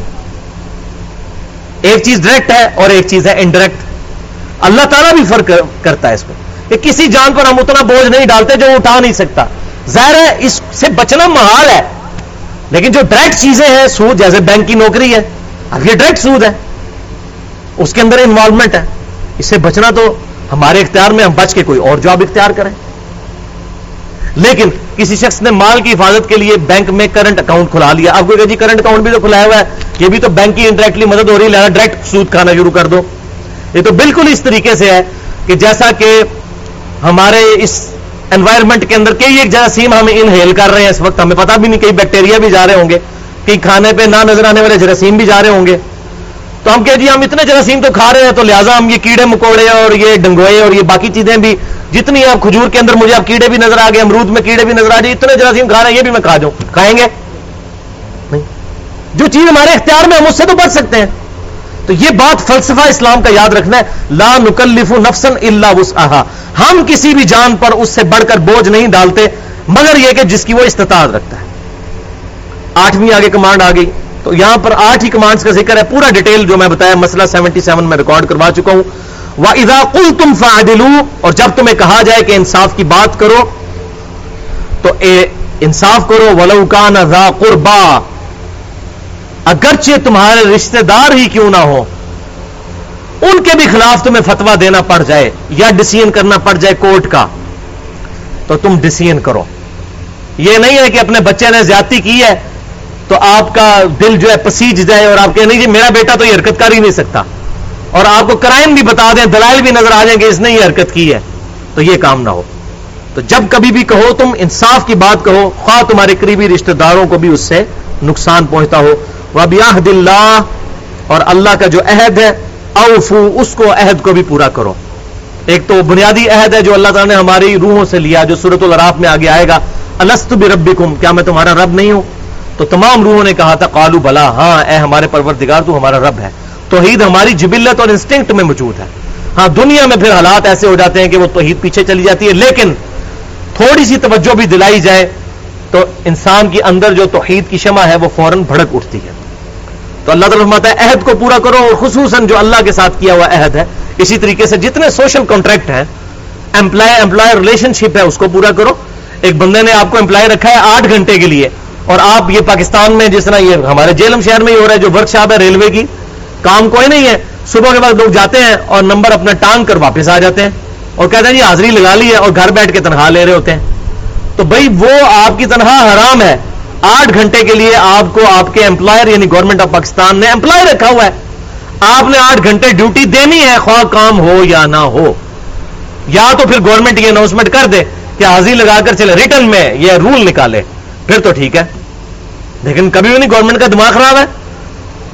[SPEAKER 1] ایک چیز ڈائریکٹ ہے اور ایک چیز ہے انڈائریکٹ اللہ تعالیٰ بھی فرق کرتا ہے اس میں۔ کہ کسی جان پر ہم اتنا بوجھ نہیں ڈالتے جو وہ اٹھا نہیں سکتا۔ ظاہر ہے، اس سے بچنا محال ہے۔ لیکن جو ڈائریکٹ چیزیں ہیں، سود، جیسے بینک کی نوکری ہے، اب یہ ڈائریکٹ سود ہے۔ اس کے اندر انوالومنٹ ہے۔ اس سے بچنا تو ہمارے اختیار میں، ہم بچ کے کوئی اور جاب اختیار کریں۔ لیکن کسی شخص نے مال کی حفاظت کے لیے بینک میں کرنٹ اکاؤنٹ کھلا لیا۔ اب کوئی کہ جی کرنٹ اکاؤنٹ بھی تو کھلایا ہوا ہے۔ یہ بھی تو بینک کی انڈائریکٹلی مدد ہو رہی ہے۔ ڈائریکٹ سود کھانا شروع کر دو۔ یہ تو بالکل اس طریقے سے ہے کہ جیسا کہ ہمارے اس انوائرمنٹ کے اندر کئی ایک جراثیم ہم انہیل کر رہے ہیں اس وقت، ہمیں پتا بھی نہیں، کئی بیکٹیریا بھی جا رہے ہوں گے، کئی کھانے پہ نہ نظر آنے والے جراثیم بھی جا رہے ہوں گے۔ تو ہم کہ جی ہم اتنے جراثیم تو کھا رہے ہیں، تو لہٰذا ہم یہ کیڑے، مکوڑے اور یہ ڈنگوئے اور یہ باقی چیزیں بھی جتنی آپ کھجور کے اندر مجھے آپ کیڑے بھی نظر آ گئے، امرود میں کیڑے بھی نظر آ گئے اتنے جراثیم کھا رہے ہیں، یہ بھی میں کھا جاؤں۔ کھائیں گے؟ نہیں۔ جو چیز ہمارے اختیار میں ہم اس سے تو بچ سکتے ہیں۔ تو یہ بات فلسفہ اسلام کا یاد رکھنا ہے۔ لا نکلف نفسن اللہ وسعہ ہم کسی بھی جان پر اس سے بڑھ کر بوجھ نہیں ڈالتے، مگر یہ کہ جس کی وہ استطاعت رکھتا ہے۔ آٹھویں آگے کمانڈ آ گئی۔ تو یہاں پر آٹھ ہی کمانڈز کا ذکر ہے۔ پورا ڈیٹیل جو میں بتایا، مسئلہ سیونٹی سیون میں ریکارڈ کروا چکا ہوں۔ وہ ادا کل تم اور جب تمہیں کہا جائے کہ انصاف کی بات کرو، تو اے انصاف کرو، ولو کان ذا قربا اگرچہ تمہارے رشتہ دار ہی کیوں نہ ہو ان کے بھی خلاف تمہیں فتوا دینا پڑ جائے یا ڈسیزن کرنا پڑ جائے کورٹ کا، تو تم ڈسیزن کرو۔ یہ نہیں ہے کہ اپنے بچے نے زیادتی کی ہے، تو آپ کا دل جو ہے پسیج جائے اور آپ کہ نہیں جی میرا بیٹا تو یہ حرکت کر ہی نہیں سکتا۔ اور آپ کو کرائم بھی بتا دیں، دلائل بھی نظر آ جائیں کہ اس نے یہ حرکت کی ہے، تو یہ کام نہ ہو۔ تو جب کبھی بھی کہو تم انصاف کی بات کہو، خواہ تمہارے قریبی رشتہ داروں کو بھی اس سے نقصان پہنچتا ہو۔ وبیاہد اللہ اور اللہ کا جو عہد ہے، اوفو، اس کو عہد کو بھی پورا کرو۔ ایک تو بنیادی عہد ہے جو اللہ تعالیٰ نے ہماری روحوں سے لیا، جو صورت الراف میں آگے آئے گا۔ الست بربکم، کیا میں تمہارا رب نہیں ہوں؟ تو تمام روحوں نے کہا تھا قالو بلا ہاں اے ہمارے پروردگار، تو ہمارا رب ہے۔ توحید ہماری جبلت اور انسٹنکٹ میں موجود ہے۔ ہاں دنیا میں پھر حالات ایسے ہو جاتے ہیں کہ وہ توحید پیچھے چلی جاتی ہے، لیکن تھوڑی سی توجہ بھی دلائی جائے تو انسان کے اندر جو توحید کی شمع ہے، وہ فوراً بھڑک اٹھتی ہے۔ تو اللہ تعالیٰ فرماتا ہے، عہد کو پورا کرو اور خصوصاً جو اللہ کے ساتھ کیا ہوا عہد ہے، اسی طریقے سے جتنے سوشل کانٹریکٹ ہیں امپلائی امپلائر ریلیشن شپ ہے، اس کو پورا کرو۔ ایک بندے نے آپ کو امپلائی رکھا ہے آٹھ گھنٹے کے لیے، اور آپ یہ پاکستان میں جس طرح یہ ہمارے جیلم شہر میں ہی ہو رہا ہے، جو ورک شاپ ہے ریلوے کی، کام کوئی نہیں ہے۔ صبح کے بعد لوگ جاتے ہیں اور نمبر اپنا ٹانگ کر واپس آ جاتے ہیں۔ اور کہتے ہیں جی حاضری لگا لی ہے اور گھر بیٹھ کے تنخواہ لے رہے ہوتے ہیں۔ تو بھائی، وہ آپ کی تنخواہ حرام ہے۔ آٹھ گھنٹے کے لیے آپ کو آپ کے امپلائر یعنی گورنمنٹ آف پاکستان نے امپلائی رکھا ہوا ہے۔ آپ نے آٹھ گھنٹے ڈیوٹی دینی ہے، خواہ کام ہو یا نہ ہو۔ یا تو پھر گورنمنٹ یہ اناؤنسمنٹ کر دے کہ حاضری لگا کر چلے ریٹرن میں یہ رول نکالے۔ پھر تو ٹھیک ہے۔ لیکن کبھی بھی نہیں گورنمنٹ کا دماغ خراب ہے۔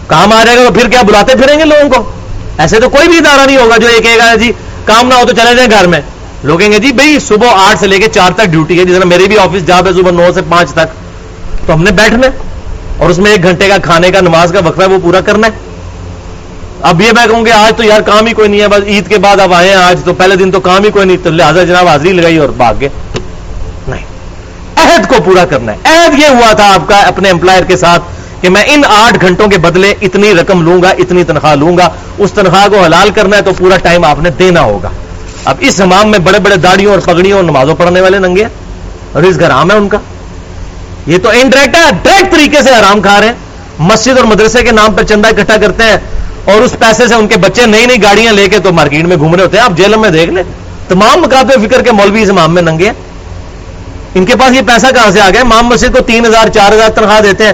[SPEAKER 1] کام آ جائے گا تو پھر کیا بلاتے پھریں گے لوگوں کو؟ ایسے تو کوئی بھی ادارہ نہیں ہوگا جو یہ کہے گا جی کام نہ ہو تو چلے جائیں گھر میں۔ لوگ کہیں گے جی بھائی صبح آٹھ سے لے کے چار تک ڈیوٹی ہے، جس طرح میری بھی آفس جاب ہے صبح نو سے پانچ تک۔ تو ہم نے بیٹھنا اور اس میں ایک گھنٹے کا کھانے کا، نماز کا وقفہ ہے، وہ پورا کرنا ہے۔ اب یہ میں کہوں گے آج تو یار کام ہی کوئی نہیں ہے، بس عید کے بعد اب آئے ہیں آج تو پہلے دن تو کام ہی کوئی نہیں۔ تو لہٰذا جناب حاضری لگائی اور بھاگ گئے۔ نہیں۔ عہد کو پورا کرنا ہے۔ عہد یہ ہوا تھا آپ کا اپنے امپلائر کے ساتھ کہ میں ان آٹھ گھنٹوں کے بدلے اتنی رقم لوں گا، اتنی تنخواہ لوں گا، اس تنخواہ کو حلال کرنا ہے تو پورا ٹائم آپ نے دینا ہوگا۔ اب اس ہمام میں بڑے بڑے داڑیوں اور پگڑیوں اور نمازوں پڑھنے والے ننگے اور اس گھر ہے ان کا۔ یہ تو انڈائریکٹ ہے ڈائریکٹ طریقے سے آرام کھا رہے ہیں۔ مسجد اور مدرسے کے نام پر چندہ اکٹھا کرتے ہیں اور اس پیسے سے ان کے بچے نئی نئی گاڑیاں لے کے تو مارکیٹ میں گھوم رہے ہوتے ہیں۔ آپ جیل میں دیکھ لیں۔ تمام مقابلے فکر کے مولوی اس امام میں ننگے ہیں۔ ان کے پاس یہ پیسہ کہاں سے آ گیا؟ امام مسجد کو تین ہزار، چار ہزار تنخواہ دیتے ہیں۔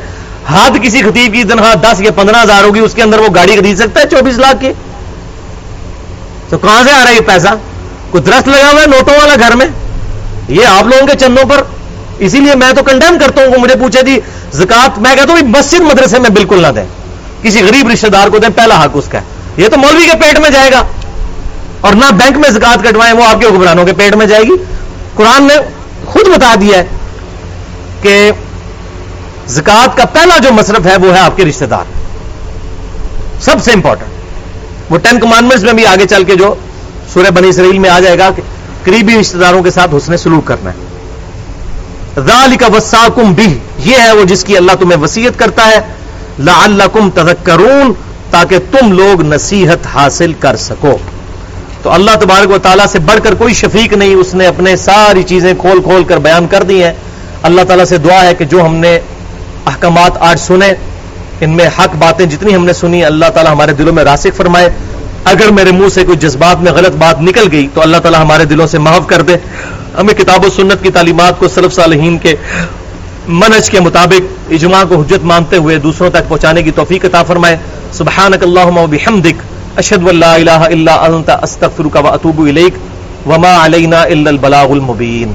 [SPEAKER 1] ہاتھ کسی خطیب کی تنخواہ دس یا پندرہ ہزار ہوگی، اس کے اندر وہ گاڑی خرید سکتا ہے چوبیس لاکھ کی۔ تو کہاں سے آ رہا ہے یہ پیسہ؟ کوئی درخت لگا ہوا ہے نوٹوں والا گھر میں؟ یہ آپ لوگوں کے چندوں پر اسی لیے میں تو کنڈیم کرتا ہوں، وہ مجھے پوچھے جی زکات میں کہتا ہوں مسجد، مدرسے میں بالکل نہ دیں۔ کسی غریب رشتہ دار کو دیں، پہلا حق اس کا ہے۔ یہ تو مولوی کے پیٹ میں جائے گا۔ اور نہ بینک میں زکات کٹوائیں، وہ آپ کے حکمرانوں کے پیٹ میں جائے گی۔ قرآن نے خود بتا دیا ہے کہ زکات کا پہلا جو مصرف ہے، وہ ہے آپ کے رشتہ دار۔ سب سے امپورٹنٹ وہ ٹین کمانڈمنٹس میں بھی آگے چل کے جو سورہ بنی اسرائیل میں آ جائے گا کہ قریبی رشتہ داروں کے ساتھ حسن سلوک کرنا ہے۔ ذالک وساکم بھی یہ ہے وہ جس کی اللہ تمہیں وسیعت کرتا ہے۔ لعلکم تذکرون، تاکہ تم لوگ نصیحت حاصل کر سکو۔ تو اللہ تبارک و تعالیٰ سے بڑھ کر کوئی شفیق نہیں، اس نے اپنے ساری چیزیں کھول کھول کر بیان کر دی ہیں۔ اللہ تعالیٰ سے دعا ہے کہ جو ہم نے احکامات آج سنے، ان میں حق باتیں جتنی ہم نے سنی، اللہ تعالیٰ ہمارے دلوں میں راسک فرمائے۔ اگر میرے منہ سے کوئی جذبات میں غلط بات نکل گئی، تو اللہ تعالیٰ ہمارے دلوں سے معاف کر دے۔ ہمیں کتاب و سنت کی تعلیمات کو صرف صالحین کے منج کے مطابق اجماع کو حجت مانتے ہوئے دوسروں تک پہنچانے کی توفیق عطا فرمائے۔ سبحانک اللہم و بحمدک، اشہد و لا الہ الا انت، استغفرک و اتوب الیک۔ وما علینا الا البلاغ المبین۔